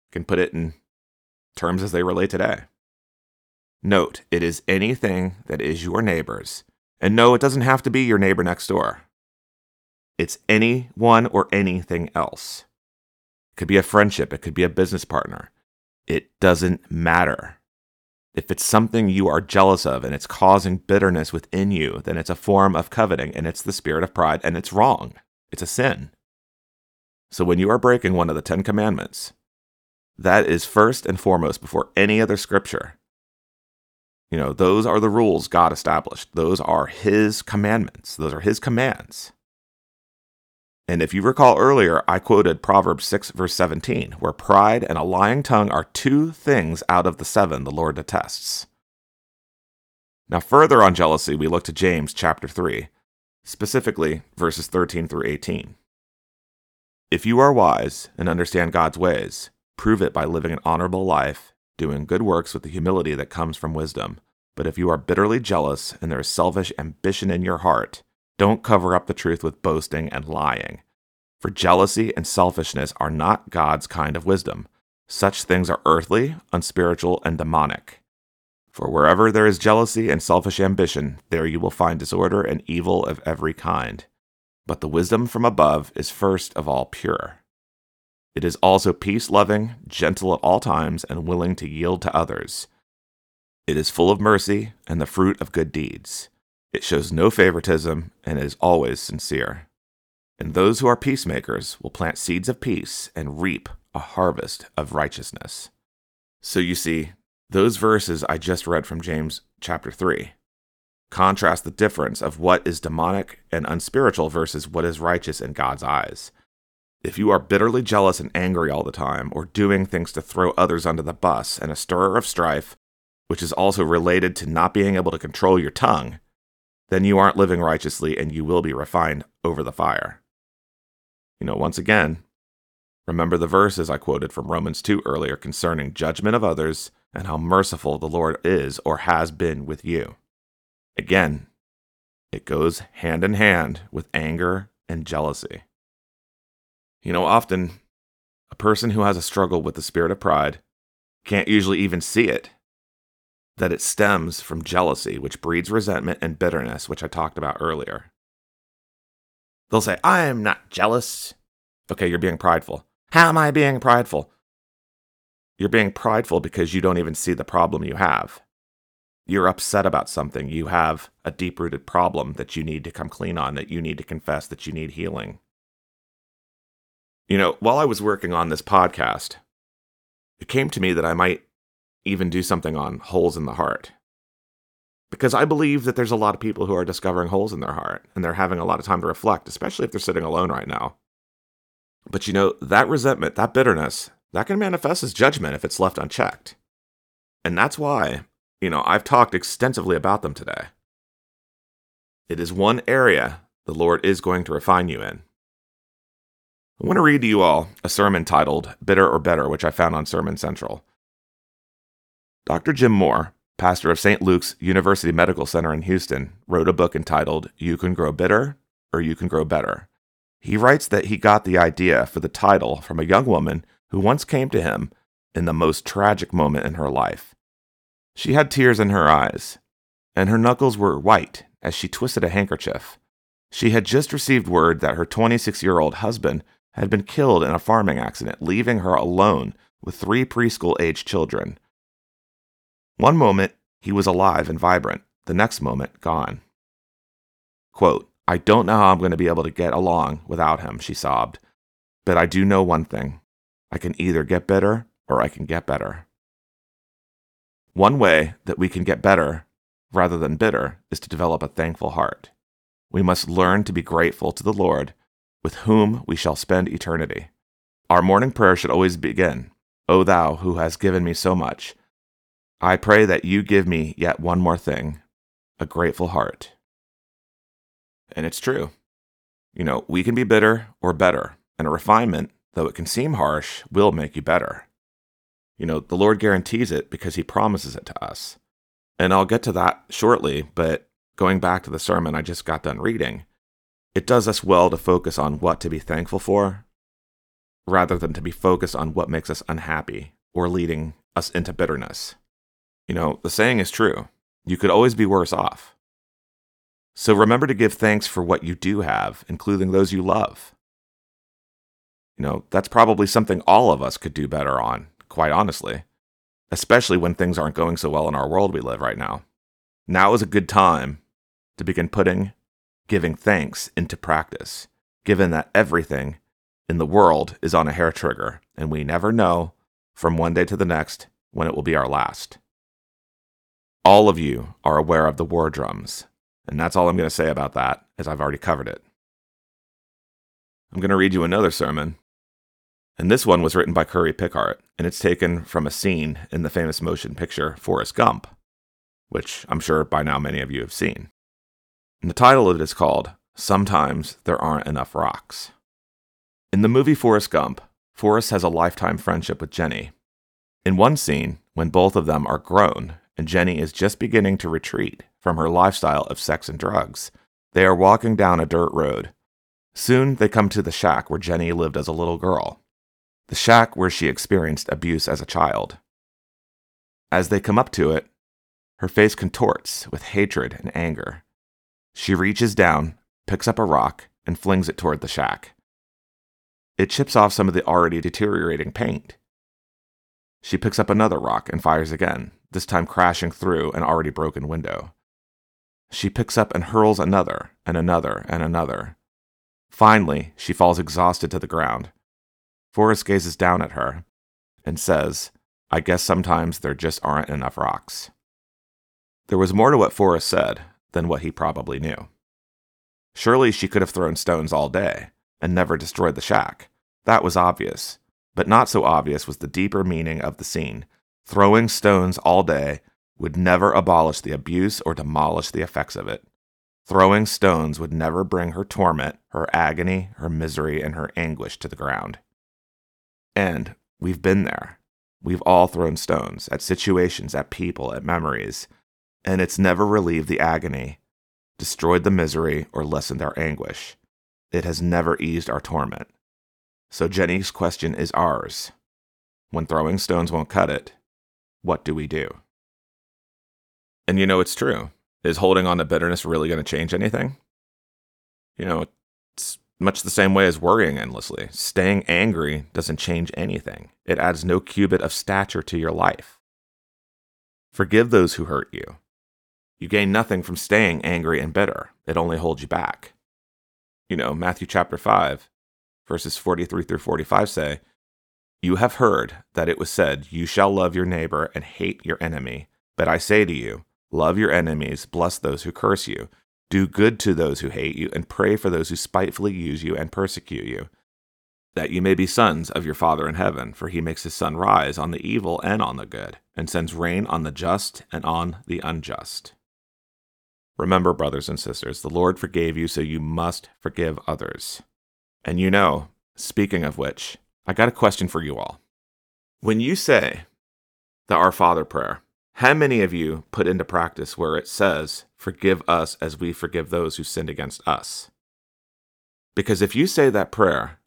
You can put it in terms as they relate today. Note, it is anything that is your neighbor's. And no, it doesn't have to be your neighbor next door. It's anyone or anything else. It could be a friendship, it could be a business partner. It doesn't matter. If it's something you are jealous of and it's causing bitterness within you, then it's a form of coveting and it's the spirit of pride and it's wrong. It's a sin. So when you are breaking one of the Ten Commandments, that is first and foremost before any other scripture. You know, those are the rules God established. Those are His commandments. Those are His commands. And if you recall earlier, I quoted Proverbs 6, verse 17, where pride and a lying tongue are two things out of the seven the Lord detests. Now, further on jealousy, we look to James chapter 3, specifically verses 13 through 18. If you are wise and understand God's ways, Prove it by living an honorable life, doing good works with the humility that comes from wisdom. But if you are bitterly jealous and there is selfish ambition in your heart, don't cover up the truth with boasting and lying. For jealousy and selfishness are not God's kind of wisdom. Such things are earthly, unspiritual, and demonic. For wherever there is jealousy and selfish ambition, there you will find disorder and evil of every kind. But the wisdom from above is first of all pure it is also peace loving, gentle at all times, and willing to yield to others. It is full of mercy and the fruit of good deeds. It shows no favoritism and is always sincere. And those who are peacemakers will plant seeds of peace and reap a harvest of righteousness. So you see, those verses I just read from James chapter 3 contrast the difference of what is demonic and unspiritual versus what is righteous in God's eyes. If you are bitterly jealous and angry all the time, or doing things to throw others under the bus and a stirrer of strife, which is also related to not being able to control your tongue, then you aren't living righteously and you will be refined over the fire. You know, once again, remember the verses I quoted from Romans 2 earlier concerning judgment of others and how merciful the Lord is or has been with you. Again, it goes hand in hand with anger and jealousy. You know, often a person who has a struggle with the spirit of pride can't usually even see it. That it stems from jealousy, which breeds resentment and bitterness, which I talked about earlier. They'll say, I am not jealous. Okay, you're being prideful. How am I being prideful? You're being prideful because you don't even see the problem you have. You're upset about something. You have a deep rooted problem that you need to come clean on, that you need to confess, that you need healing. You know, while I was working on this podcast, it came to me that I might even do something on holes in the heart. Because I believe that there's a lot of people who are discovering holes in their heart and they're having a lot of time to reflect, especially if they're sitting alone right now. But you know, that resentment, that bitterness, that can manifest as judgment if it's left unchecked. And that's why, you know, I've talked extensively about them today. It is one area the Lord is going to refine you in. I want to read to you all a sermon titled Bitter or Better, which I found on Sermon Central. Dr. Jim Moore, pastor of St. Luke's University Medical Center in Houston, wrote a book entitled You Can Grow Bitter or You Can Grow Better. He writes that he got the idea for the title from a young woman who once came to him in the most tragic moment in her life. She had tears in her eyes, and her knuckles were white as she twisted a handkerchief. She had just received word that her 26 year old husband had been killed in a farming accident, leaving her alone with three preschool aged children. One moment, he was alive and vibrant, the next moment, gone. Quote, I don't know how I'm going to be able to get along without him, she sobbed. But I do know one thing I can either get better or I can get better. One way that we can get better rather than bitter is to develop a thankful heart. We must learn to be grateful to the Lord with whom we shall spend eternity. Our morning prayer should always begin O Thou who hast given me so much, I pray that you give me yet one more thing a grateful heart. And it's true. You know, we can be bitter or better, and a refinement, though it can seem harsh, will make you better. You know, the Lord guarantees it because He promises it to us. And I'll get to that shortly, but going back to the sermon I just got done reading, it does us well to focus on what to be thankful for rather than to be focused on what makes us unhappy or leading us into bitterness. You know, the saying is true you could always be worse off. So remember to give thanks for what you do have, including those you love. You know, that's probably something all of us could do better on, quite honestly, especially when things aren't going so well in our world we live right now. Now is a good time to begin putting giving thanks into practice, given that everything in the world is on a hair trigger, and we never know from one day to the next when it will be our last. All of you are aware of the war drums, and that's all I'm going to say about that, as I've already covered it. I'm going to read you another sermon, and this one was written by Curry Pickart, and it's taken from a scene in the famous motion picture Forrest Gump, which I'm sure by now many of you have seen. And the title of it is called Sometimes There Aren't Enough Rocks. In the movie Forrest Gump, Forrest has a lifetime friendship with Jenny. In one scene, when both of them are grown and Jenny is just beginning to retreat from her lifestyle of sex and drugs, they are walking down a dirt road. Soon they come to the shack where Jenny lived as a little girl, the shack where she experienced abuse as a child. As they come up to it, her face contorts with hatred and anger. She reaches down, picks up a rock, and flings it toward the shack. It chips off some of the already deteriorating paint. She picks up another rock and fires again, this time crashing through an already broken window. She picks up and hurls another, and another, and another. Finally, she falls exhausted to the ground. Forrest gazes down at her and says, I guess sometimes there just aren't enough rocks. There was more to what Forrest said, than what he probably knew. Surely she could have thrown stones all day and never destroyed the shack. That was obvious. But not so obvious was the deeper meaning of the scene. Throwing stones all day would never abolish the abuse or demolish the effects of it. Throwing stones would never bring her torment, her agony, her misery, and her anguish to the ground. And we've been there. We've all thrown stones at situations, at people, at memories, and it's never relieved the agony, destroyed the misery, or lessened our anguish. It has never eased our torment. So Jenny's question is ours. When throwing stones won't cut it, what do we do? And you know, it's true. Is holding on to bitterness really going to change anything? You know, it's much the same way as worrying endlessly. Staying angry doesn't change anything, it adds no cubit of stature to your life. Forgive those who hurt you. You gain nothing from staying angry and bitter, it only holds you back. You know, Matthew chapter 5, verses 43 through 45 say, You have heard that it was said, You shall love your neighbor and hate your enemy. But I say to you, Love your enemies, bless those who curse you, do good to those who hate you, and pray for those who spitefully use you and persecute you, that you may be sons of your Father in heaven, for he makes his sun rise on the evil and on the good, and sends rain on the just and on the unjust. Remember, brothers and sisters, the Lord forgave you, so you must forgive others. And you know, speaking of which, I got a question for you all. When you say the Our Father prayer, how many of you put into practice where it says, Forgive us as we forgive those who sinned against us? Because if you say that prayer,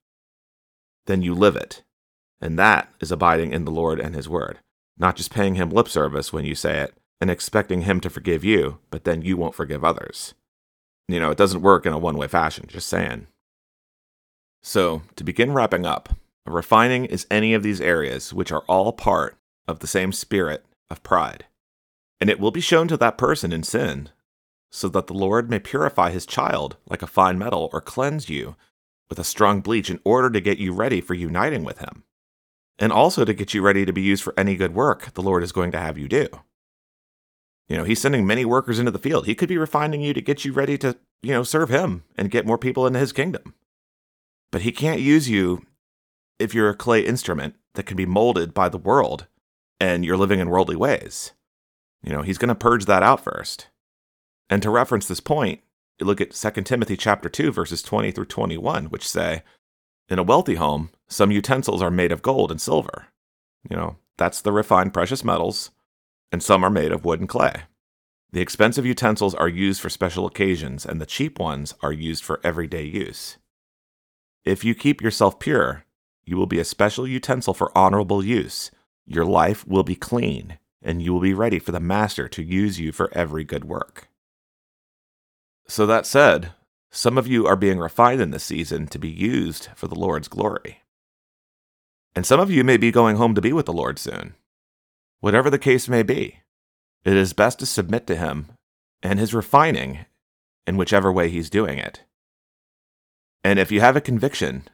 then you live it. And that is abiding in the Lord and His Word, not just paying Him lip service when you say it and expecting Him to forgive you, but then you won't forgive others. You know, it doesn't work in a one way fashion, just saying. So, to begin wrapping up, refining is any of these areas which are all part of the same spirit of pride. And it will be shown to that person in sin, so that the Lord may purify his child like a fine metal or cleanse you with a strong bleach in order to get you ready for uniting with him. And also to get you ready to be used for any good work the Lord is going to have you do. You know, he's sending many workers into the field. He could be refining you to get you ready to, you know, serve him and get more people into his kingdom. But he can't use you if you're a clay instrument that can be molded by the world and you're living in worldly ways. You know, he's going to purge that out first. And to reference this point, you look at 2 Timothy chapter 2 verses 20 through 21, which say, "In a wealthy home, some utensils are made of gold and silver. You know, that's the refined precious metals, and some are made of wood and clay. The expensive utensils are used for special occasions, and the cheap ones are used for everyday use. If you keep yourself pure, you will be a special utensil for honorable use, your life will be clean, and you will be ready for the Master to use you for every good work. So, that said, some of you are being refined in this season to be used for the Lord's glory. And some of you may be going home to be with the Lord soon. Whatever the case may be, it is best to submit to Him and His refining in whichever way He's doing it. And if you have a conviction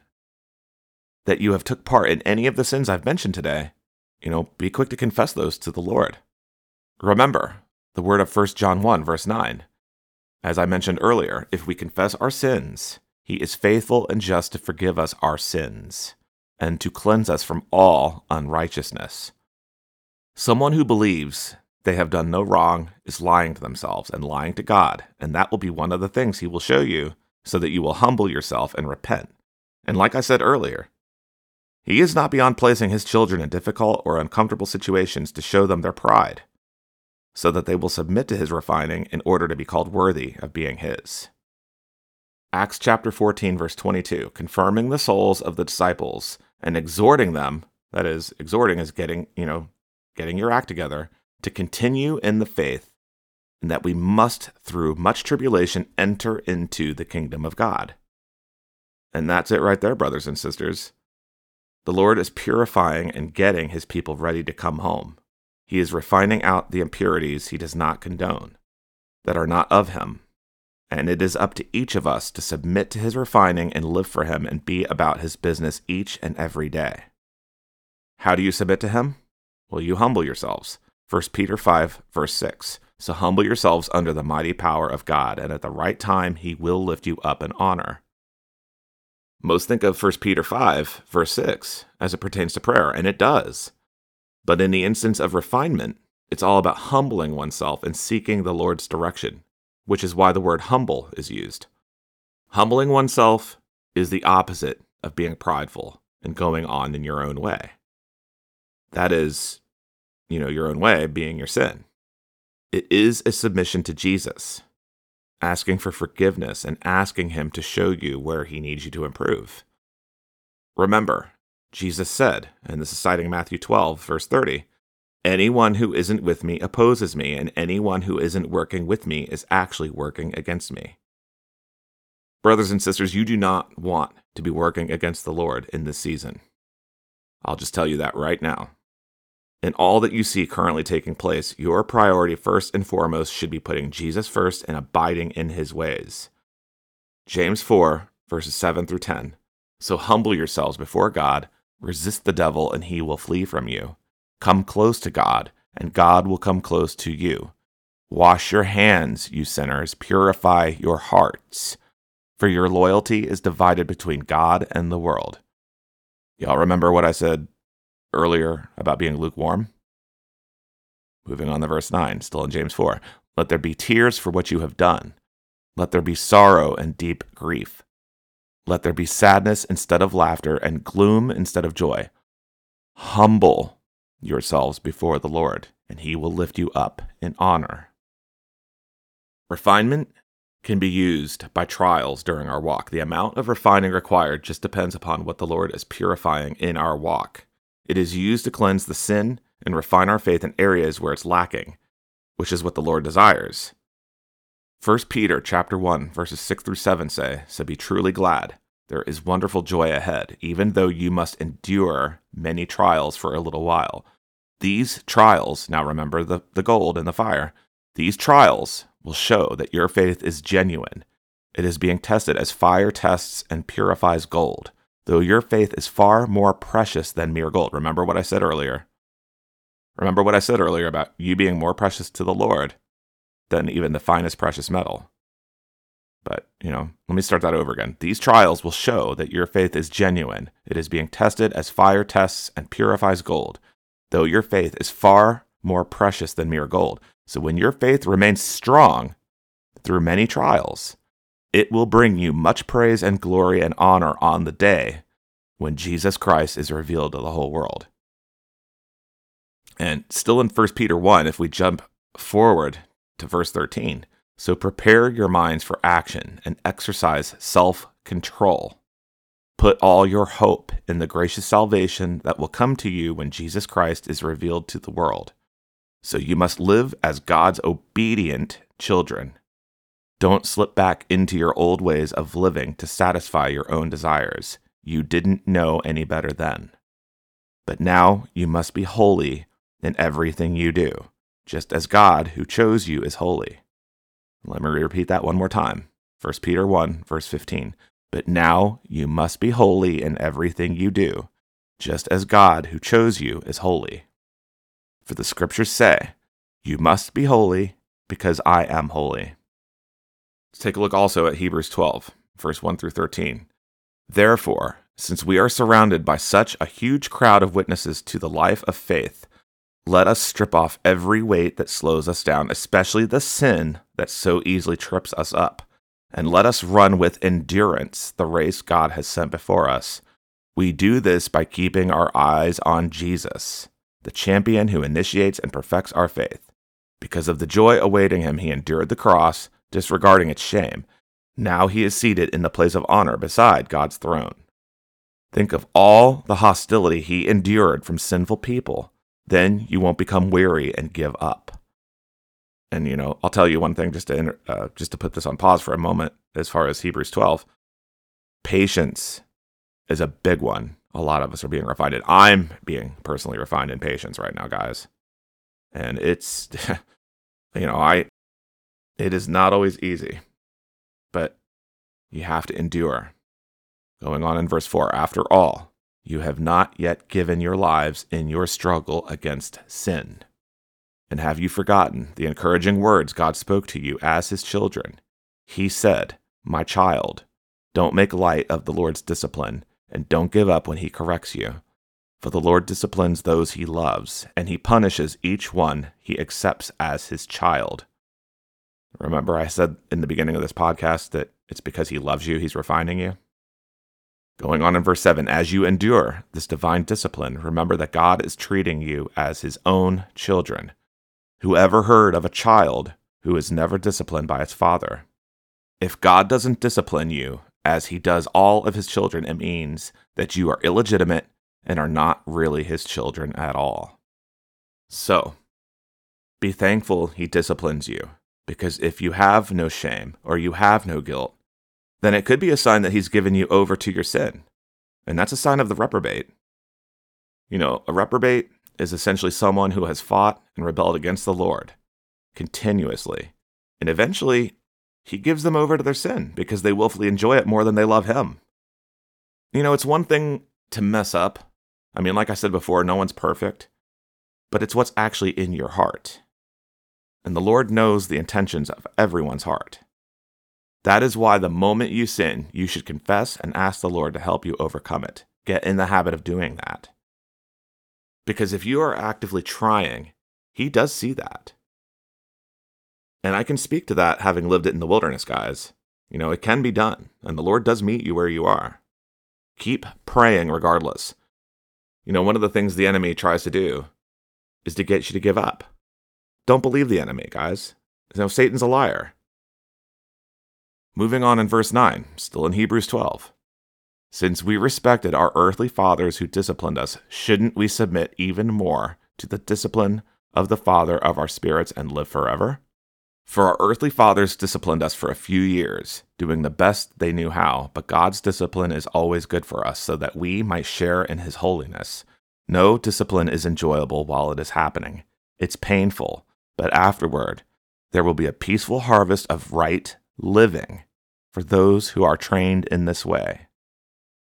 that you have took part in any of the sins I've mentioned today, you know, be quick to confess those to the Lord. Remember the word of 1 John 1, verse 9. As I mentioned earlier, if we confess our sins, he is faithful and just to forgive us our sins and to cleanse us from all unrighteousness. Someone who believes they have done no wrong is lying to themselves and lying to God, and that will be one of the things he will show you so that you will humble yourself and repent. And like I said earlier, he is not beyond placing his children in difficult or uncomfortable situations to show them their pride, so that they will submit to his refining in order to be called worthy of being his. Acts chapter 14, verse 22, confirming the souls of the disciples and exhorting them, that is, exhorting is getting, you know, getting your act together, to continue in the faith, and that we must, through much tribulation, enter into the kingdom of God. And that's it right there, brothers and sisters. The Lord is purifying and getting his people ready to come home. He is refining out the impurities he does not condone, that are not of him. And it is up to each of us to submit to his refining and live for him and be about his business each and every day. How do you submit to him? Well, you humble yourselves. 1 Peter 5, verse 6. So humble yourselves under the mighty power of God, and at the right time he will lift you up in honor. Most think of 1 Peter 5, verse 6, as it pertains to prayer, and it does. But in the instance of refinement, it's all about humbling oneself and seeking the Lord's direction, which is why the word humble is used. Humbling oneself is the opposite of being prideful and going on in your own way. That is, you know, your own way being your sin. It is a submission to Jesus, asking for forgiveness and asking Him to show you where He needs you to improve. Remember, Jesus said, and this is citing Matthew 12, verse 30, Anyone who isn't with me opposes me, and anyone who isn't working with me is actually working against me. Brothers and sisters, you do not want to be working against the Lord in this season. I'll just tell you that right now. In all that you see currently taking place, your priority first and foremost should be putting Jesus first and abiding in his ways. James 4, verses 7 through 10. So humble yourselves before God, resist the devil, and he will flee from you. Come close to God, and God will come close to you. Wash your hands, you sinners, purify your hearts, for your loyalty is divided between God and the world. Y'all remember what I said earlier about being lukewarm? Moving on to verse 9, still in James 4. Let there be tears for what you have done. Let there be sorrow and deep grief. Let there be sadness instead of laughter and gloom instead of joy. Humble yourselves before the Lord, and he will lift you up in honor. Refinement can be used by trials during our walk. The amount of refining required just depends upon what the Lord is purifying in our walk. It is used to cleanse the sin and refine our faith in areas where it's lacking, which is what the Lord desires. 1 Peter chapter 1 verses 6 through 7 say, "So be truly glad. There is wonderful joy ahead, even though you must endure many trials for a little while. These trials, now remember the, the gold and the fire, these trials will show that your faith is genuine. It is being tested as fire tests and purifies gold, though your faith is far more precious than mere gold. Remember what I said earlier. Remember what I said earlier about you being more precious to the Lord than even the finest precious metal. But, you know, let me start that over again. These trials will show that your faith is genuine. It is being tested as fire tests and purifies gold, though your faith is far more precious than mere gold. So when your faith remains strong through many trials, it will bring you much praise and glory and honor on the day when Jesus Christ is revealed to the whole world. And still in 1 Peter 1, if we jump forward to verse 13, so prepare your minds for action and exercise self control. Put all your hope in the gracious salvation that will come to you when Jesus Christ is revealed to the world. So you must live as God's obedient children. Don't slip back into your old ways of living to satisfy your own desires. You didn't know any better then. But now you must be holy in everything you do, just as God who chose you is holy. Let me repeat that one more time. 1 Peter 1, verse 15. But now you must be holy in everything you do, just as God who chose you is holy. For the scriptures say, You must be holy because I am holy. Take a look also at Hebrews 12, verse 1 through 13. Therefore, since we are surrounded by such a huge crowd of witnesses to the life of faith, let us strip off every weight that slows us down, especially the sin that so easily trips us up, and let us run with endurance the race God has sent before us. We do this by keeping our eyes on Jesus the champion who initiates and perfects our faith. Because of the joy awaiting him, he endured the cross, disregarding its shame. Now he is seated in the place of honor beside God's throne. Think of all the hostility he endured from sinful people. Then you won't become weary and give up. And you know, I'll tell you one thing just to uh, just to put this on pause for a moment. As far as Hebrews 12, patience is a big one a lot of us are being refined. And I'm being personally refined in patience right now, guys. And it's, you know, I, it is not always easy, but you have to endure. Going on in verse 4 After all, you have not yet given your lives in your struggle against sin. And have you forgotten the encouraging words God spoke to you as his children? He said, My child, don't make light of the Lord's discipline and don't give up when he corrects you. For the Lord disciplines those he loves, and he punishes each one he accepts as his child. Remember, I said in the beginning of this podcast that it's because he loves you, he's refining you? Going on in verse 7 As you endure this divine discipline, remember that God is treating you as his own children. Whoever heard of a child who is never disciplined by its father? If God doesn't discipline you, as he does all of his children, it means that you are illegitimate and are not really his children at all. So, be thankful he disciplines you, because if you have no shame or you have no guilt, then it could be a sign that he's given you over to your sin. And that's a sign of the reprobate. You know, a reprobate is essentially someone who has fought and rebelled against the Lord continuously. And eventually, he gives them over to their sin because they willfully enjoy it more than they love him. You know, it's one thing to mess up. I mean, like I said before, no one's perfect, but it's what's actually in your heart. And the Lord knows the intentions of everyone's heart. That is why the moment you sin, you should confess and ask the Lord to help you overcome it. Get in the habit of doing that. Because if you are actively trying, He does see that. And I can speak to that having lived it in the wilderness, guys. You know, it can be done, and the Lord does meet you where you are. Keep praying regardless. You know, one of the things the enemy tries to do is to get you to give up. Don't believe the enemy, guys. Know, Satan's a liar. Moving on in verse 9, still in Hebrews 12. Since we respected our earthly fathers who disciplined us, shouldn't we submit even more to the discipline of the Father of our spirits and live forever? For our earthly fathers disciplined us for a few years, doing the best they knew how, but God's discipline is always good for us so that we might share in His holiness. No discipline is enjoyable while it is happening. It's painful, but afterward, there will be a peaceful harvest of right living for those who are trained in this way.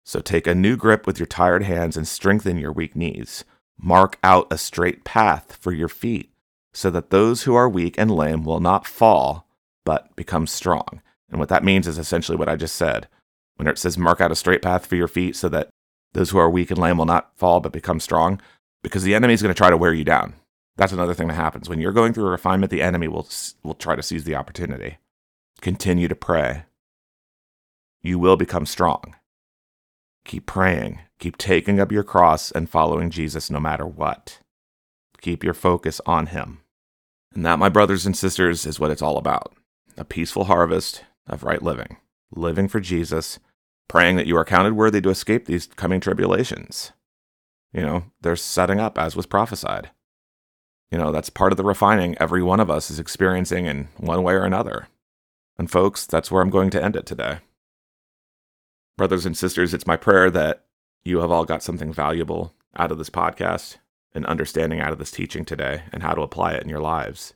So take a new grip with your tired hands and strengthen your weak knees. Mark out a straight path for your feet so that those who are weak and lame will not fall, but become strong. And what that means is essentially what I just said. When it says mark out a straight path for your feet so that those who are weak and lame will not fall, but become strong, because the enemy is going to try to wear you down. That's another thing that happens. When you're going through a refinement, the enemy will, will try to seize the opportunity. Continue to pray. You will become strong. Keep praying. Keep taking up your cross and following Jesus no matter what. Keep your focus on Him. And that, my brothers and sisters, is what it's all about a peaceful harvest of right living, living for Jesus, praying that you are counted worthy to escape these coming tribulations. You know, they're setting up as was prophesied. You know, that's part of the refining every one of us is experiencing in one way or another. And, folks, that's where I'm going to end it today. Brothers and sisters, it's my prayer that you have all got something valuable out of this podcast and understanding out of this teaching today and how to apply it in your lives.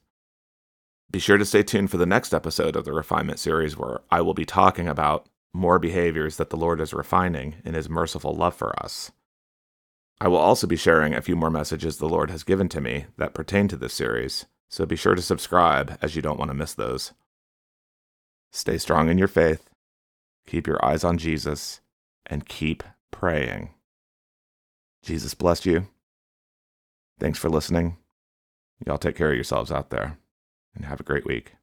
Be sure to stay tuned for the next episode of the Refinement series, where I will be talking about more behaviors that the Lord is refining in His merciful love for us. I will also be sharing a few more messages the Lord has given to me that pertain to this series, so be sure to subscribe as you don't want to miss those. Stay strong in your faith, keep your eyes on Jesus, and keep praying. Jesus bless you. Thanks for listening. Y'all take care of yourselves out there and have a great week.